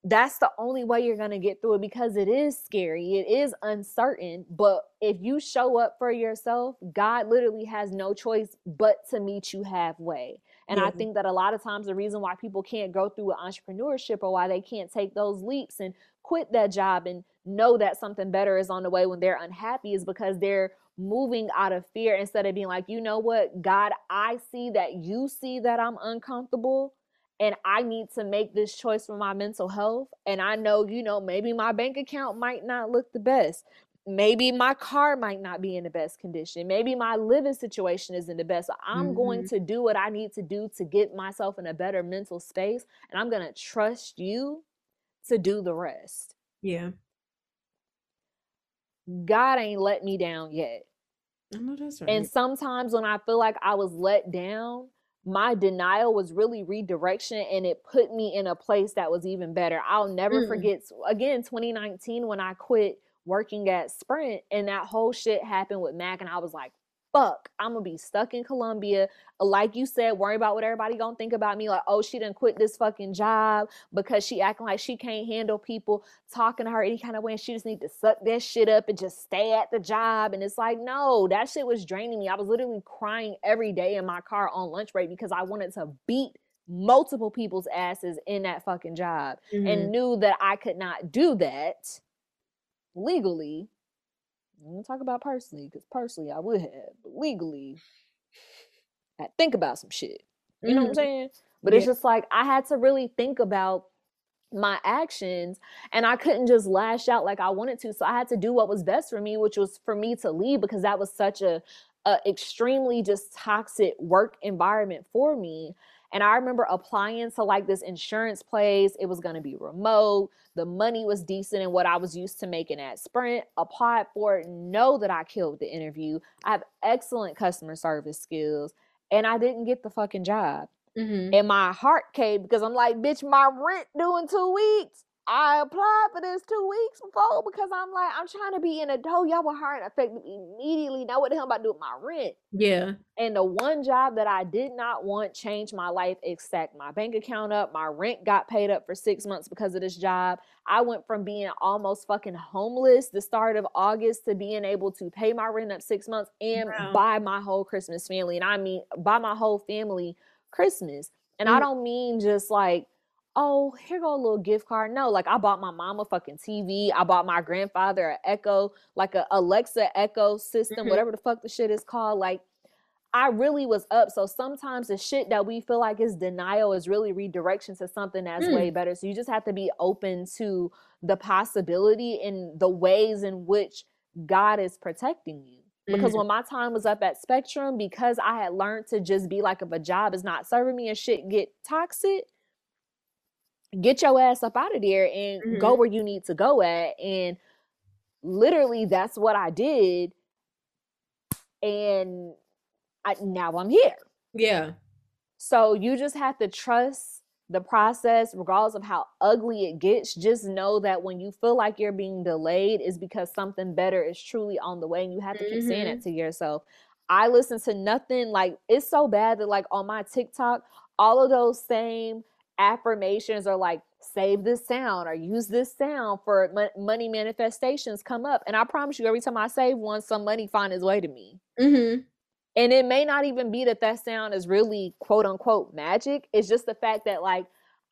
that's the only way you're going to get through it because it is scary. It is uncertain. But if you show up for yourself, God literally has no choice but to meet you halfway. And yeah. I think that a lot of times the reason why people can't go through an entrepreneurship or why they can't take those leaps and quit that job and know that something better is on the way when they're unhappy is because they're moving out of fear instead of being like, you know what, God, I see that you see that I'm uncomfortable and I need to make this choice for my mental health. And I know, you know, maybe my bank account might not look the best. Maybe my car might not be in the best condition. Maybe my living situation isn't the best. So I'm mm-hmm. going to do what I need to do to get myself in a better mental space. And I'm going to trust you to do the rest. Yeah. God ain't let me down yet. I know that's right. And sometimes when I feel like I was let down, my denial was really redirection and it put me in a place that was even better. I'll never mm. forget again 2019 when I quit working at Sprint and that whole shit happened with MAC and I was like, fuck, I'm gonna be stuck in Colombia. Like you said, worry about what everybody gonna think about me. Like, oh, she didn't quit this fucking job because she acting like she can't handle people talking to her any kind of way. And she just need to suck that shit up and just stay at the job. And it's like, no, that shit was draining me. I was literally crying every day in my car on lunch break because I wanted to beat multiple people's asses in that fucking job mm-hmm. and knew that I could not do that legally I'm gonna talk about personally, because personally I would have, but legally, I think about some shit. You know mm-hmm. what I'm mm-hmm. saying? But yeah. it's just like I had to really think about my actions and I couldn't just lash out like I wanted to. So I had to do what was best for me, which was for me to leave because that was such a, a extremely just toxic work environment for me. And I remember applying to like this insurance place. It was going to be remote. The money was decent and what I was used to making at Sprint. Applied for it, know that I killed the interview. I have excellent customer service skills, and I didn't get the fucking job. Mm-hmm. And my heart caved because I'm like, bitch, my rent due in two weeks. I applied for this two weeks before because I'm like, I'm trying to be in a dough. Y'all were hiring effective immediately. Now what the hell am I doing with my rent? Yeah. And the one job that I did not want changed my life, except my bank account up. My rent got paid up for six months because of this job. I went from being almost fucking homeless the start of August to being able to pay my rent up six months and wow. buy my whole Christmas family. And I mean buy my whole family Christmas. And mm. I don't mean just like oh, here go a little gift card. No, like I bought my mom a fucking TV. I bought my grandfather an Echo, like a Alexa Echo system, mm-hmm. whatever the fuck the shit is called. Like I really was up. So sometimes the shit that we feel like is denial is really redirection to something that's mm. way better. So you just have to be open to the possibility and the ways in which God is protecting you. Because mm-hmm. when my time was up at Spectrum, because I had learned to just be like, if a job is not serving me and shit get toxic, get your ass up out of there and mm-hmm. go where you need to go at. And literally, that's what I did. And I, now I'm here. Yeah. So you just have to trust the process, regardless of how ugly it gets. Just know that when you feel like you're being delayed, is because something better is truly on the way, and you have to keep mm-hmm. saying it to yourself. I listen to nothing like it's so bad that like on my TikTok, all of those same affirmations or like save this sound or use this sound for money manifestations come up. And I promise you, every time I save one, some money find its way to me. Mm-hmm. And it may not even be that that sound is really quote unquote magic. It's just the fact that like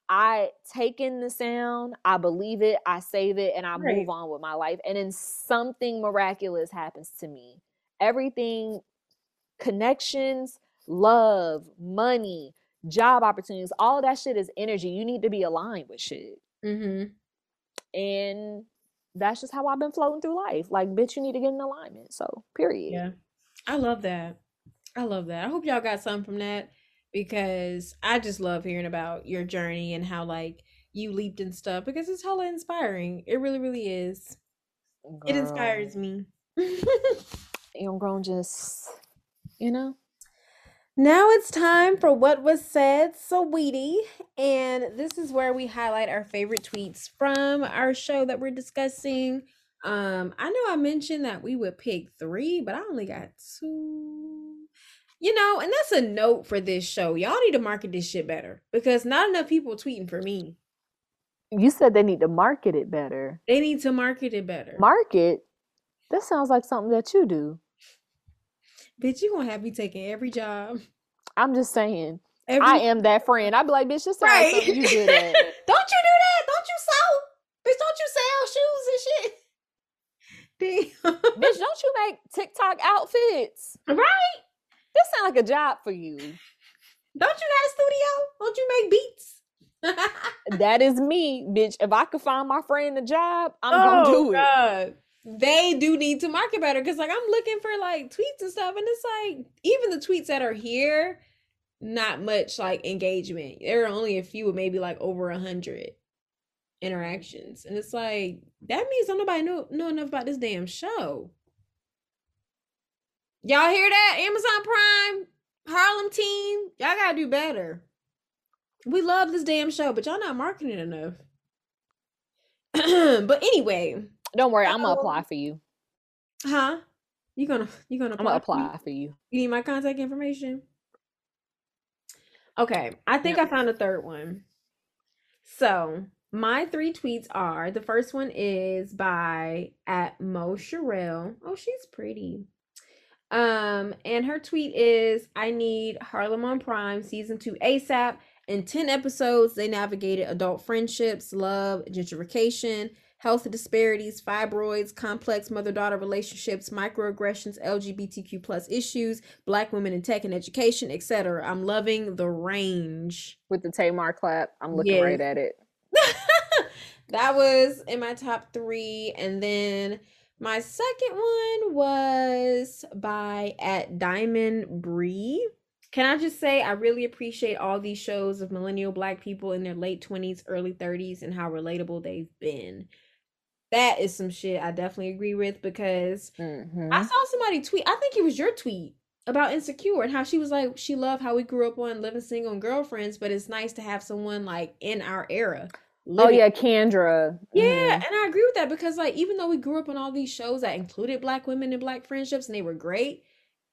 I take in the sound, I believe it, I save it, and I Right. move on with my life. And then something miraculous happens to me. Everything, connections, love, money, job opportunities, all that shit is energy. You need to be aligned with shit. Mm-hmm. And that's just how I've been floating through life. Like, bitch, you need to get in alignment. So, period. Yeah. I love that. I love that. I hope y'all got something from that because I just love hearing about your journey and how like you leaped and stuff because it's hella inspiring. It really, really is. It inspires me. Young grown just, you know? Now it's time for what was said, sweetie. And this is where we highlight our favorite tweets from our show that we're discussing. Um, I know I mentioned that we would pick three, but I only got two. You know, and that's a note for this show. Y'all need to market this shit better because not enough people tweeting for me. You said they need to market it better. They need to market it better. Market? That sounds like something that you do. Bitch, you gonna have me taking every job. I'm just saying. Every I am that friend. I'd be like, bitch, this sounds like you good at. don't you do that? Don't you sew? Bitch, don't you sell shoes and shit? Damn. bitch, don't you make TikTok outfits? Right? This sound like a job for you. Don't you got a studio? Don't you make beats? That is me, bitch. If I could find my friend a job, I'm gonna oh, do it. They do need to market better because, like, I'm looking for like tweets and stuff, and it's like even the tweets that are here, not much like engagement. There are only a few, maybe like over a hundred interactions, and it's like that means don't nobody know know enough about this damn show. Y'all hear that? Amazon Prime, Harlem team, y'all gotta do better. We love this damn show, but y'all not marketing enough. but anyway, Don't worry, I'm gonna apply for you. huh? You gonna you gonna I'm gonna for me? apply for you. You need my contact information? Okay, I think. I found a third one. So my three tweets are the first one is by at Mo Sherelle. Oh, she's pretty. Um, and her tweet is I need Harlem on Prime season two ASAP. In 10 episodes, they navigated adult friendships, love, gentrification, health disparities, fibroids, complex mother-daughter relationships, microaggressions, LGBTQ plus issues, black women in tech and education, etc. I'm loving the range. With the Tamar clap, I'm looking Yes. right at it. that was in my top three. And then my second one was by at Diamond Bree. Can I just say I really appreciate all these shows of millennial black people in their late 20s, early 30s, and how relatable they've been. That is some shit I definitely agree with because Mhm. I saw somebody tweet, I think it was your tweet about Insecure and how she was like, she loved how we grew up on living single and girlfriends, but it's nice to have someone like in our era. Oh yeah, Kendra. yeah, Mhm. and I agree with that because like even though we grew up on all these shows that included black women and black friendships and they were great,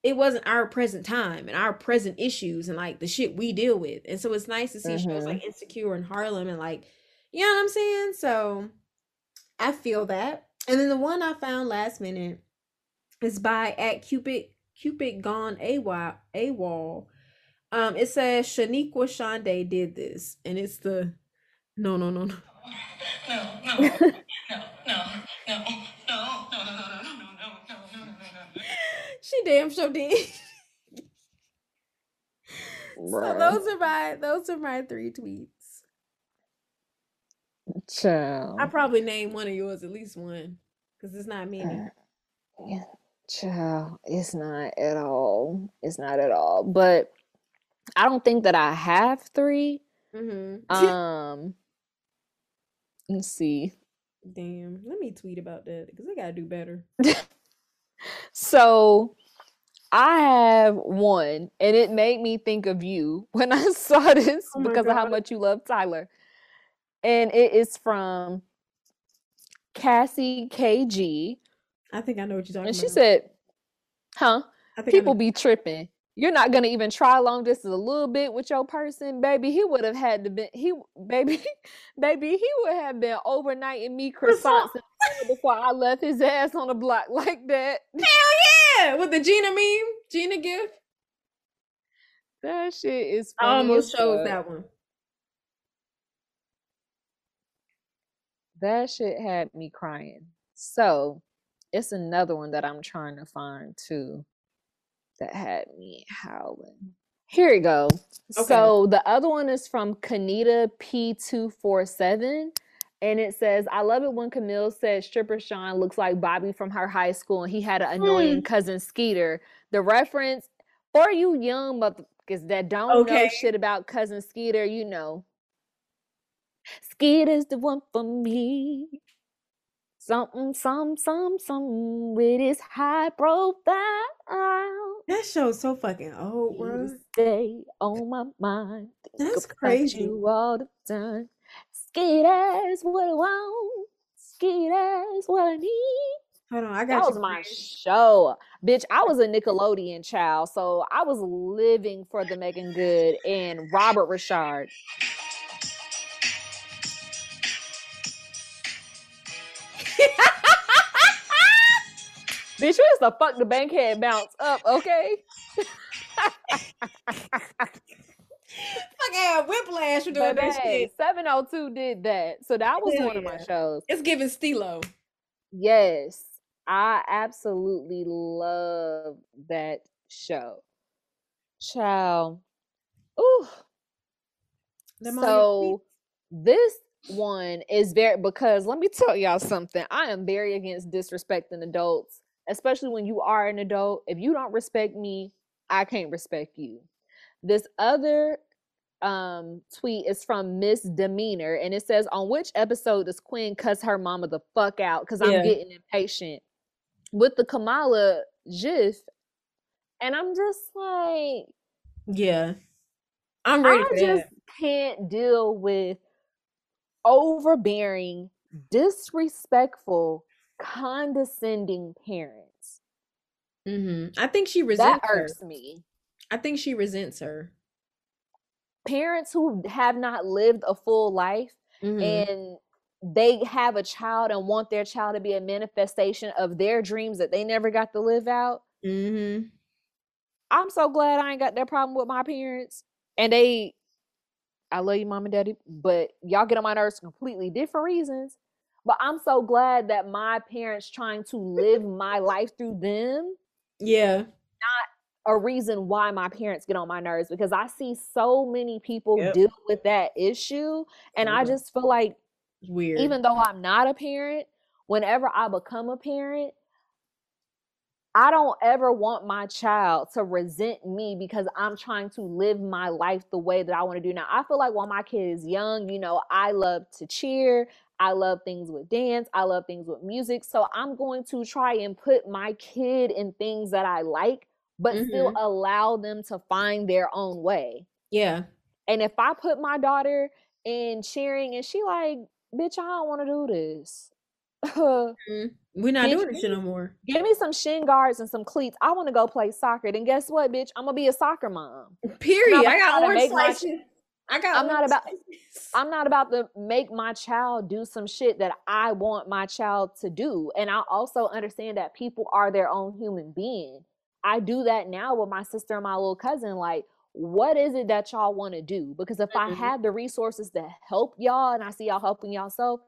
it wasn't our present time and our present issues and like the shit we deal with. And so it's nice to see shows Mhm. like Insecure and Harlem and like you know what I'm saying? So I feel that. And then the one I found last minute is by at Cupid Cupid gone AWOL AWOL. Um it says Shaniqua Shande did this and it's the no no no no No, no, no, no, no, no, no, no, no, no, no, no, no, no, no, no, no, no. She damn sure did. so Bruh. those are my those are my three tweets. Child. I probably named one of yours at least one because it's not many. Yeah, Child, it's not at all. It's not at all. But I don't think that I have three. Mm-hmm. Um, let's see. Damn, let me tweet about that because I gotta do better. So I have one, and it made me think of you when I saw this Oh because of how much you love Tyler. And it is from Cassie KG. I think I know what you're talking about. And she said, Huh? People be tripping. You're not gonna even try long distance a little bit with your person, baby. He would have had to be he baby, baby, he would have been overnighting me croissants and before I left his ass on the block like that. Hell yeah with the Gina meme, Gina gift. That shit is I almost chose that one. That shit had me crying. So it's another one that I'm trying to find too that had me howling. Here we go. Okay. So the other one is from Kanita P247. And it says, I love it when Camille said stripper Sean looks like Bobby from her high school and he had an annoying hmm. cousin Skeeter. The reference for you young motherfuckers that don't know shit about cousin Skeeter, you know. Skeeter's the one for me. Something, some, some, some with his high profile. That show's so fucking old, You bro. stay on my mind. Think That's about crazy. You all the time. Skeeter's what I want. Skeeter's what I need. Hold on, I got That you. was my show. Bitch, I was a Nickelodeon child, so I was living for the Meagan Good and Robert Ri'chard. Bitch, used to fuck the bankhead bounce up, okay? Fucking whiplash for doing that shit. 702 did that. So that was one of my shows. It's giving Stilo. Yes, I absolutely love that show. Child. Ooh. Them So this one is very because let me tell y'all something. I am very against disrespecting adults, especially when you are an adult. If you don't respect me, I can't respect you. This other um tweet is from Miss Demeanor and it says on which episode does Quinn cuss her mama the fuck out because I'm Yeah. getting impatient with the Kamala gif and I'm just like Yeah. I'm ready I just that. can't deal with overbearing, disrespectful, condescending parents. hmm I think she That resents her. me. I think she resents her. Parents who have not lived a full life Mhm. and they have a child and want their child to be a manifestation of their dreams that they never got to live out. Mhm. I'm so glad I ain't got that problem with my parents. And they, I love you, mom and daddy, but y'all get on my nerves for completely different reasons. But I'm so glad that my parents trying to live my life through them Yeah. Not a reason why my parents get on my nerves because I see so many people Yep. deal with that issue. And I mm-hmm. just feel like It's weird. even though I'm not a parent, whenever I become a parent, I don't ever want my child to resent me because I'm trying to live my life the way that I want to do now. I feel like while my kid is young, you know, I love to cheer, I love things with dance, I love things with music. So I'm going to try and put my kid in things that I like, but still Mhm. allow them to find their own way. yeah. And if I put my daughter in cheering and she like, bitch, I don't want to do this. Mhm. We're not Bitch, doing this shit no more. Give me some shin guards and some cleats. I want to go play soccer. Then guess what, bitch? I'm gonna be a soccer mom. Period. I got orange slices. I got. I'm not about- I'm not about to make my child do some shit that I want my child to do. And I also understand that people are their own human being. I do that now with my sister and my little cousin. Like, what is it that y'all want to do? Because if I Mhm. have the resources to help y'all and I see y'all helping yourself,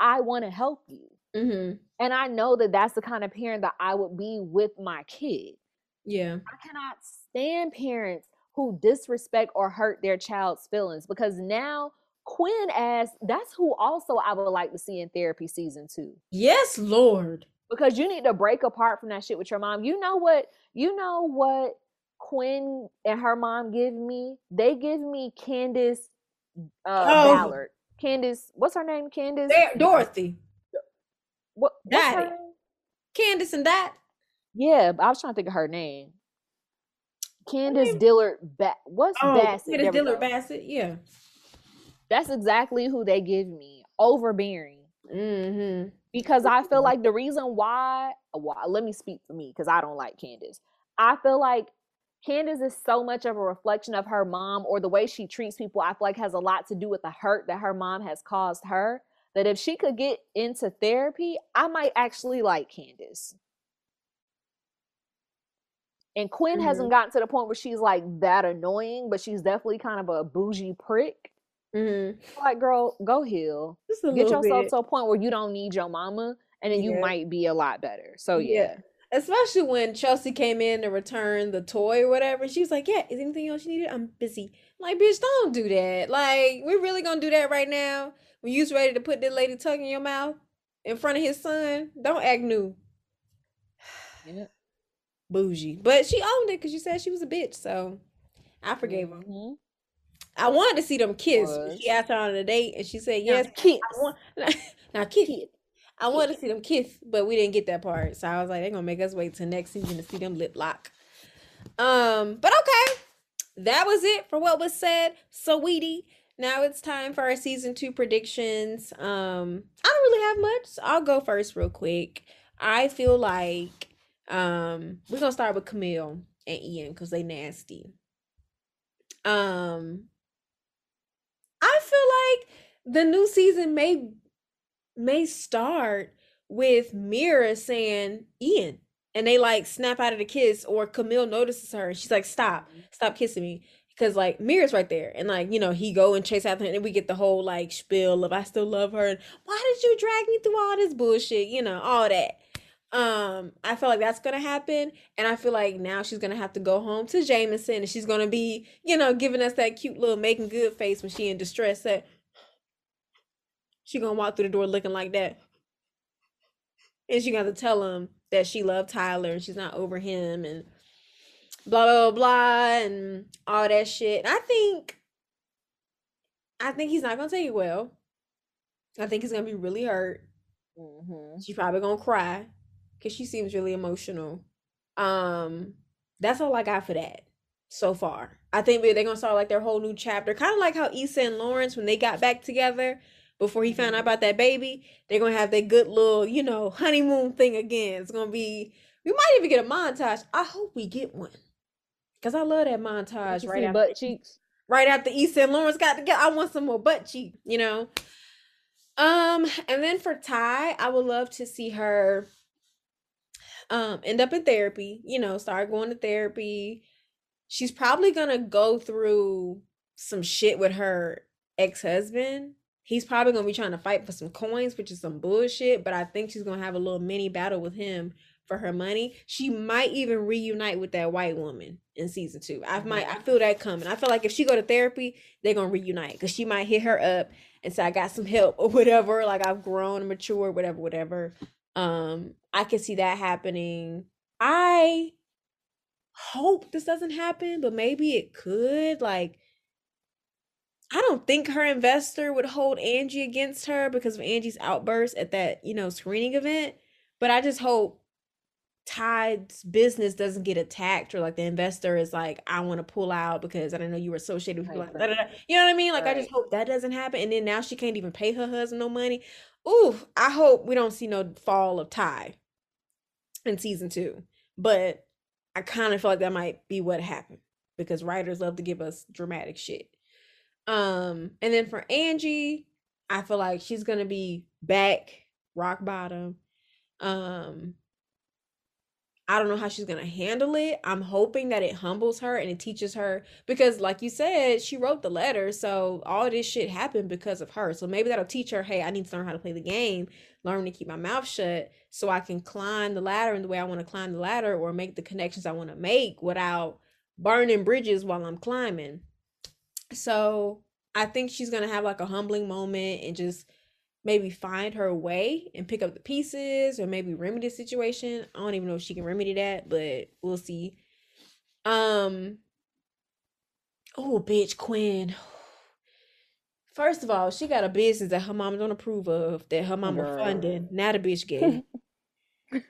I want to help you. Mhm. And I know that that's the kind of parent that I would be with my kid. Yeah. I cannot stand parents who disrespect or hurt their child's feelings because now Quinn asks, that's who also I would like to see in therapy season two. Yes, Lord. Because you need to break apart from that shit with your mom. You know what? You know what Quinn and her mom give me? They give me Candace uh Oh. Ballard. Candace, what's her name? Candace? Dorothy, What, Daddy. Candace, and that. Yeah, I was trying to think of her name. Candace name- Dillard ba- what's Oh, Bassett? Candace Dillard. Bassett. Yeah. That's exactly who they give me. Overbearing. Mm-hmm. Because I feel Mhm. like the reason why, why let me speak for me because I don't like Candace. I feel like Candace is so much of a reflection of her mom or the way she treats people. I feel like has a lot to do with the hurt that her mom has caused her. That if she could get into therapy, I might actually like Candace. And Quinn hasn't gotten to the point where she's like that annoying, but she's definitely kind of a bougie prick. Mhm. Like, girl, go heal. Get yourself bit. to a point where you don't need your mama, and then you might be a lot better. So yeah. Yeah. Especially when Chelsea came in to return the toy or whatever. She was like, Yeah, is anything else you needed? I'm busy. I'm like, bitch, don't do that. Like, we're really gonna do that right now? When you's ready to put that lady tongue in your mouth in front of his son? Don't act new. Yeah. Bougie. But she owned it because she said she was a bitch, so I forgave her. Mhm. I wanted to see them kiss. Was. She asked her on a date and she said, Now, Yes, kiss. I want now kiss. I wanted to see them kiss, but we didn't get that part. So I was like, they're gonna make us wait till next season to see them lip lock. Um, but okay. That was it for what was said. Sweetie. Now it's time for our season two predictions. Um, I don't really have much. So I'll go first real quick. I feel like um we're gonna start with Camille and Ian because they nasty. Um I feel like the new season may may start with Mira saying Ian and they like snap out of the kiss or Camille notices her and she's like stop stop kissing me because like Mira's right there and like you know he go and chase after her and we get the whole like spiel of I still love her and why did you drag me through all this bullshit? You know all that. Um I feel like that's gonna happen and I feel like now she's gonna have to go home to Jameson and she's gonna be you know giving us that cute little Meagan Good face when she in distress that she gonna walk through the door looking like that. And she got to tell him that she loved Tyler and she's not over him and blah blah blah blah and all that shit. And I think I think he's not gonna take it well. I think he's gonna be really hurt. Mhm. She's probably gonna cry because she seems really emotional. Um, that's all I got for that so far. I think they're gonna start like their whole new chapter, kind of like how Issa and Lawrence when they got back together before he found out about that baby. They're gonna have their good little, you know, honeymoon thing again. It's gonna be. We might even get a montage. I hope we get one, cause I love that montage right after butt cheeks. right after Issa and Lawrence got together. I want some more butt cheeks, you know. Um, and then for Tye, I would love to see her um end up in therapy, you know, start going to therapy. She's probably gonna go through some shit with her ex-husband. He's probably gonna be trying to fight for some coins, which is some bullshit, but I think she's gonna have a little mini battle with him for her money. She might even reunite with that white woman in season two. I might I feel that coming. I feel like if she go to therapy, they're gonna reunite because she might hit her up and say, I got some help or whatever. Like I've grown and matured, whatever, whatever. Um, I can see that happening. I hope this doesn't happen, but maybe it could. Like, I don't think her investor would hold Angie against her because of Angie's outburst at that, you know, screening event. But I just hope Tye's business doesn't get attacked or like the investor is like, I want to pull out because I do not know you were associated with people Right, like right. da, da, da. You know what I mean? Like I just hope that doesn't happen. And then now she can't even pay her husband no money. Ooh, I hope we don't see no fall of Tye in season two. But I kind of feel like that might be what happened because writers love to give us dramatic shit. Um, and then for Angie, I feel like she's gonna be back rock bottom. Um, I don't know how she's gonna handle it. I'm hoping that it humbles her and it teaches her because, like you said, she wrote the letter, so all this shit happened because of her. So maybe that'll teach her, hey, I need to learn how to play the game, learn to keep my mouth shut, so I can climb the ladder in the way I want to climb the ladder or make the connections I want to make without burning bridges while I'm climbing. So I think she's gonna have like a humbling moment and just maybe find her way and pick up the pieces or maybe remedy the situation. I don't even know if she can remedy that, but we'll see. Um oh bitch Quinn. First of all, she got a business that her mom don't approve of that her mama Girl. funding. Now the bitch gay.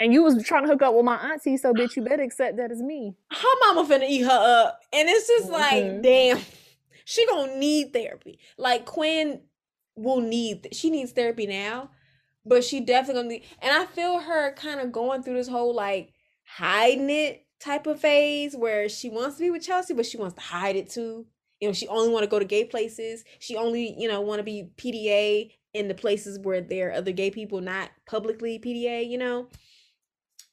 And you was trying to hook up with my auntie, so bitch, you better accept that as me. her mama finna eat her up. And it's just like, Mhm. damn, she gonna need therapy. Like Quinn will need, she needs therapy now, but she definitely gonna need, and I feel her kind of going through this whole like hiding it type of phase where she wants to be with Chelsea, but she wants to hide it too. You know, she only want to go to gay places. She only, you know, want to be PDA in the places where there are other gay people, not publicly PDA, you know?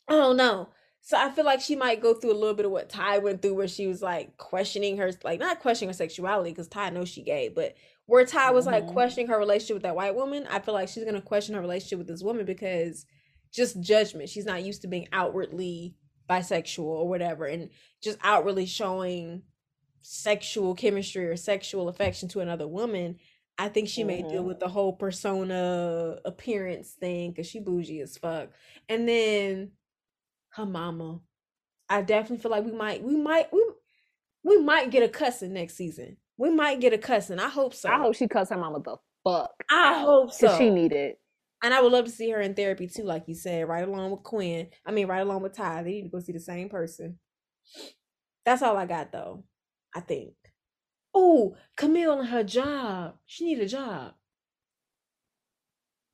I don't know. So I feel like she might go through a little bit of what Tye went through, where she was like questioning her, like not questioning her sexuality, because Tye knows she gay, but where Tye was like Mhm. questioning her relationship with that white woman. I feel like she's gonna question her relationship with this woman because just judgment. She's not used to being outwardly bisexual or whatever, and just outwardly showing sexual chemistry or sexual affection to another woman. I think she may deal with the whole persona appearance thing because she bougie as fuck. And then her mama. I definitely feel like we might we might we we might get a cussing next season. We might get a cussing. I hope so. I hope she cuss her mama the fuck. I hope so. she need it. And I would love to see her in therapy too, like you said, right along with Quinn. I mean, right along with Tye. They need to go see the same person. That's all I got though. I think. Oh, Camille and her job. She need a job.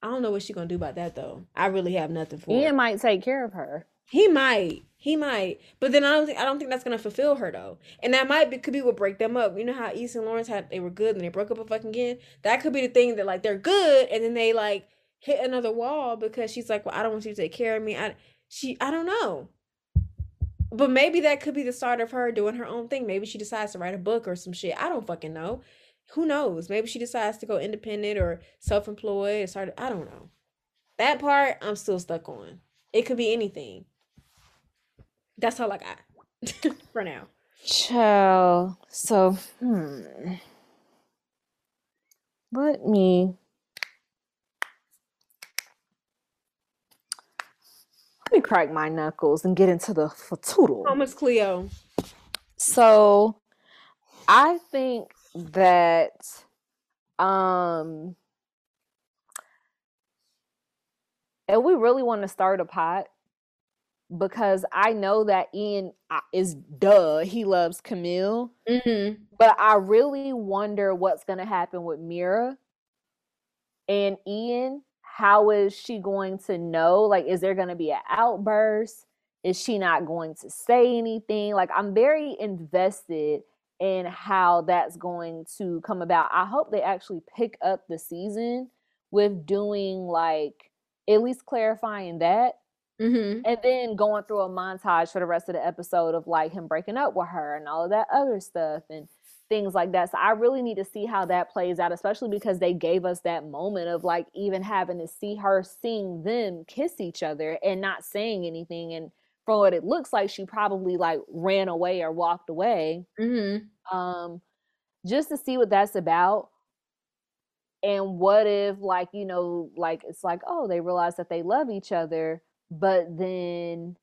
I don't know what she's gonna do about that though. I really have nothing for Ian it. might take care of her. He might. He might. But then I don't think I don't think that's gonna fulfill her though. And that might be could be what break them up. You know how Issa and Lawrence had they were good and they broke up a fucking again? That could be the thing that like they're good and then they like hit another wall because she's like, Well, I don't want you to take care of me. I she I don't know. But maybe that could be the start of her doing her own thing. Maybe she decides to write a book or some shit. I don't fucking know. Who knows? Maybe she decides to go independent or self-employed or start I don't know. That part I'm still stuck on. It could be anything. That's all I got for now. Child. So, hmm. Let me let me crack my knuckles and get into the fatoodle. Thomas Cleo. So, I think that um and we really want to start a pot because I know that Ian uh, is duh, he loves Camille. Mm-hmm. But I really wonder what's going to happen with Mira and Ian. How is she going to know? Like, is there going to be an outburst? Is she not going to say anything? Like, I'm very invested in how that's going to come about. I hope they actually pick up the season with doing like at least clarifying that Mm-hmm. and then going through a montage for the rest of the episode of like him breaking up with her and all of that other stuff and things like that. So I really need to see how that plays out, especially because they gave us that moment of like even having to see her seeing them kiss each other and not saying anything. And from what it looks like, she probably like ran away or walked away. Mm-hmm. Um, just to see what that's about. And what if, like, you know, like it's like, oh, they realize that they love each other, but then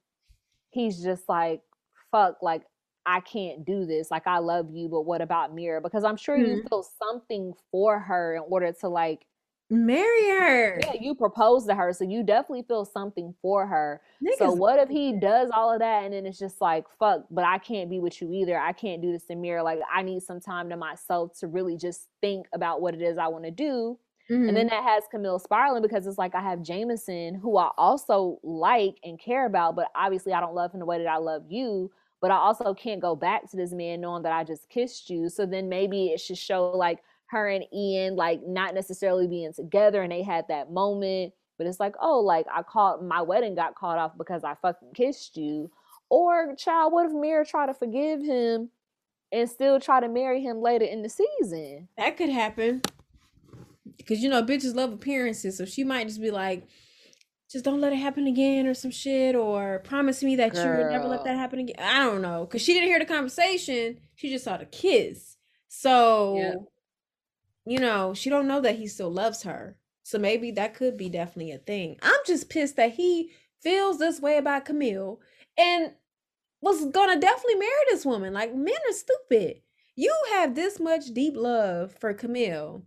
he's just like, fuck, like, I can't do this. Like, I love you, but what about Mira? Because I'm sure you Mhm. feel something for her in order to, like, Marry her. yeah, you propose to her. So you definitely feel something for her. So what if he does all of that and then it's just like, fuck, but I can't be with you either. I can't do this to Mira. Like, I need some time to myself to really just think about what it is I want to do. Mhm. And then that has Camille spiraling because it's like I have Jameson, who I also like and care about, but obviously I don't love him the way that I love you. But I also can't go back to this man knowing that I just kissed you. So then maybe it should show like her and Ian like not necessarily being together and they had that moment. But it's like, oh, like I caught my wedding got caught off because I fucking kissed you. Or child, what if Mira try to forgive him and still try to marry him later in the season? that could happen. Because you know, bitches love appearances, so she might just be like, just don't let it happen again or some shit, or promise me that you would never let that happen again. I don't know. Because she didn't hear the conversation. She just saw the kiss. So Yeah. you know, she don't know that he still loves her. So maybe that could be definitely a thing. I'm just pissed that he feels this way about Camille and was gonna definitely marry this woman. Like men are stupid. You have this much deep love for Camille,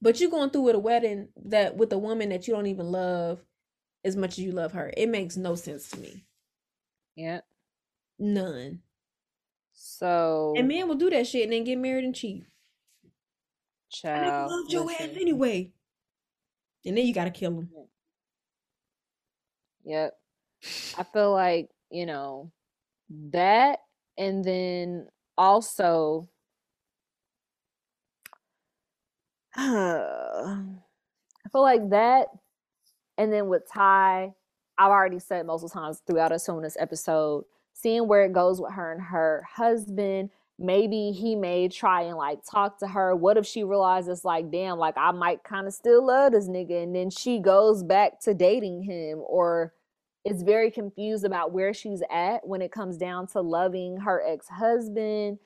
but you're going through with a wedding that with a woman that you don't even love as much as you love her. It makes no sense to me. Yeah. None. So And men will do that shit and then get married and cheat. Child. I loved your ass anyway. And then you gotta kill him. Yep. I feel like, you know, that and then also I feel like that and then with Tye, I've already said multiple times throughout us on this episode, seeing where it goes with her and her husband. Maybe he may try and like talk to her. What if she realizes, like, damn, like I might kind of still love this nigga, and then she goes back to dating him, or is very confused about where she's at when it comes down to loving her ex-husband.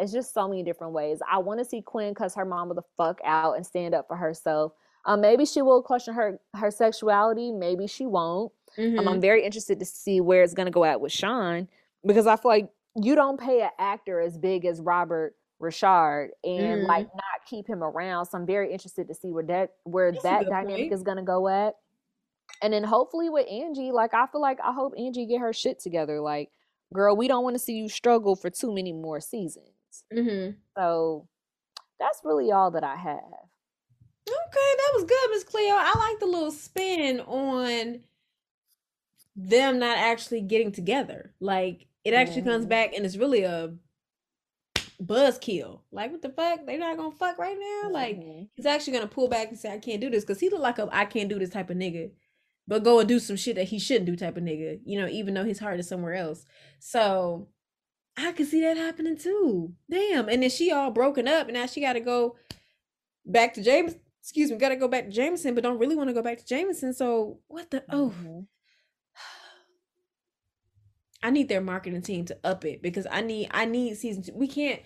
It's just so many different ways. I want to see Quinn cuss her mama the fuck out and stand up for herself. Um, maybe she will question her her sexuality. Maybe she won't. Um, Mhm. I'm very interested to see where it's gonna go at with Sean because I feel like you don't pay an actor as big as Robert Ri'chard and Mhm. like not keep him around. So I'm very interested to see where that where That's that dynamic point. is gonna go at. And then hopefully with Angie, like I feel like I hope Angie get her shit together. Like, girl, we don't want to see you struggle for too many more seasons. Mhm. So that's really all that I have. Okay, that was good, Miss Cleo. I like the little spin on them not actually getting together. Like it actually comes Mhm. back and it's really a buzzkill. Like what the fuck? They're not gonna fuck right now. Like Mhm. he's actually gonna pull back and say, "I can't do this," because he look like a I can't do this" type of nigga, but go and do some shit that he shouldn't do type of nigga. You know, even though his heart is somewhere else. So I could see that happening too. Damn. And then she all broken up, and now she got to go back to James. Excuse me, got to go back to Jameson, but don't really want to go back to Jameson. So what the? Oh, Mhm. I need their marketing team to up it because I need I need season two. We can't.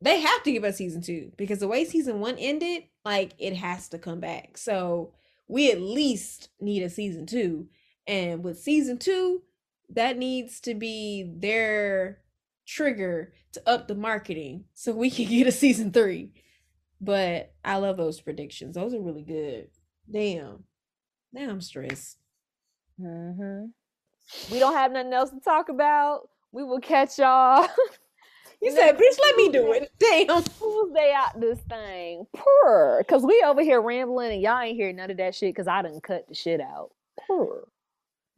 They have to give us season two because the way season one ended, like it has to come back. So we at least need a season two, and with season two, that needs to be their trigger to up the marketing so we can get a season three. But I love those predictions; those are really good. Damn, now I'm stressed. Mhm. We don't have nothing else to talk about. We will catch y'all. You said, "Bitch, let me do it." Damn. Tuesday out this thing. Purr. Cause we over here rambling and y'all ain't hear none of that shit because I done cut the shit out. Purr.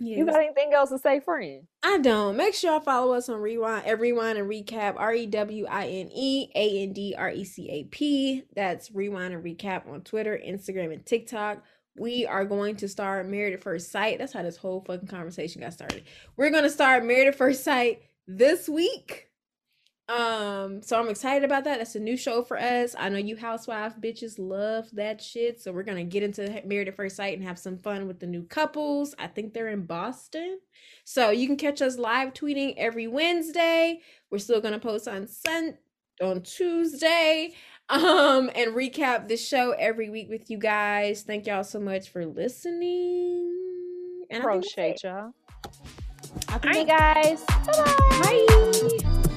You got anything else to say, friend? I don't. Make sure y'all follow us on Rewind, Rewine and Recap, R E W I N E A N D R E C A P. That's Rewine and Recap on Twitter, Instagram, and TikTok. We are going to start Married at First Sight. That's how this whole fucking conversation got started. We're going to start Married at First Sight this week. Um, so I'm excited about that. That's a new show for us. I know you housewife bitches love that shit. So we're gonna get into Married at First Sight and have some fun with the new couples. I think they're in Boston. So you can catch us live tweeting every Wednesday. We're still gonna post on Sun on Tuesday. Um, and recap the show every week with you guys. Thank y'all so much for listening. And I think that's Appreciate y'all. All right, guys. Bye bye. Bye.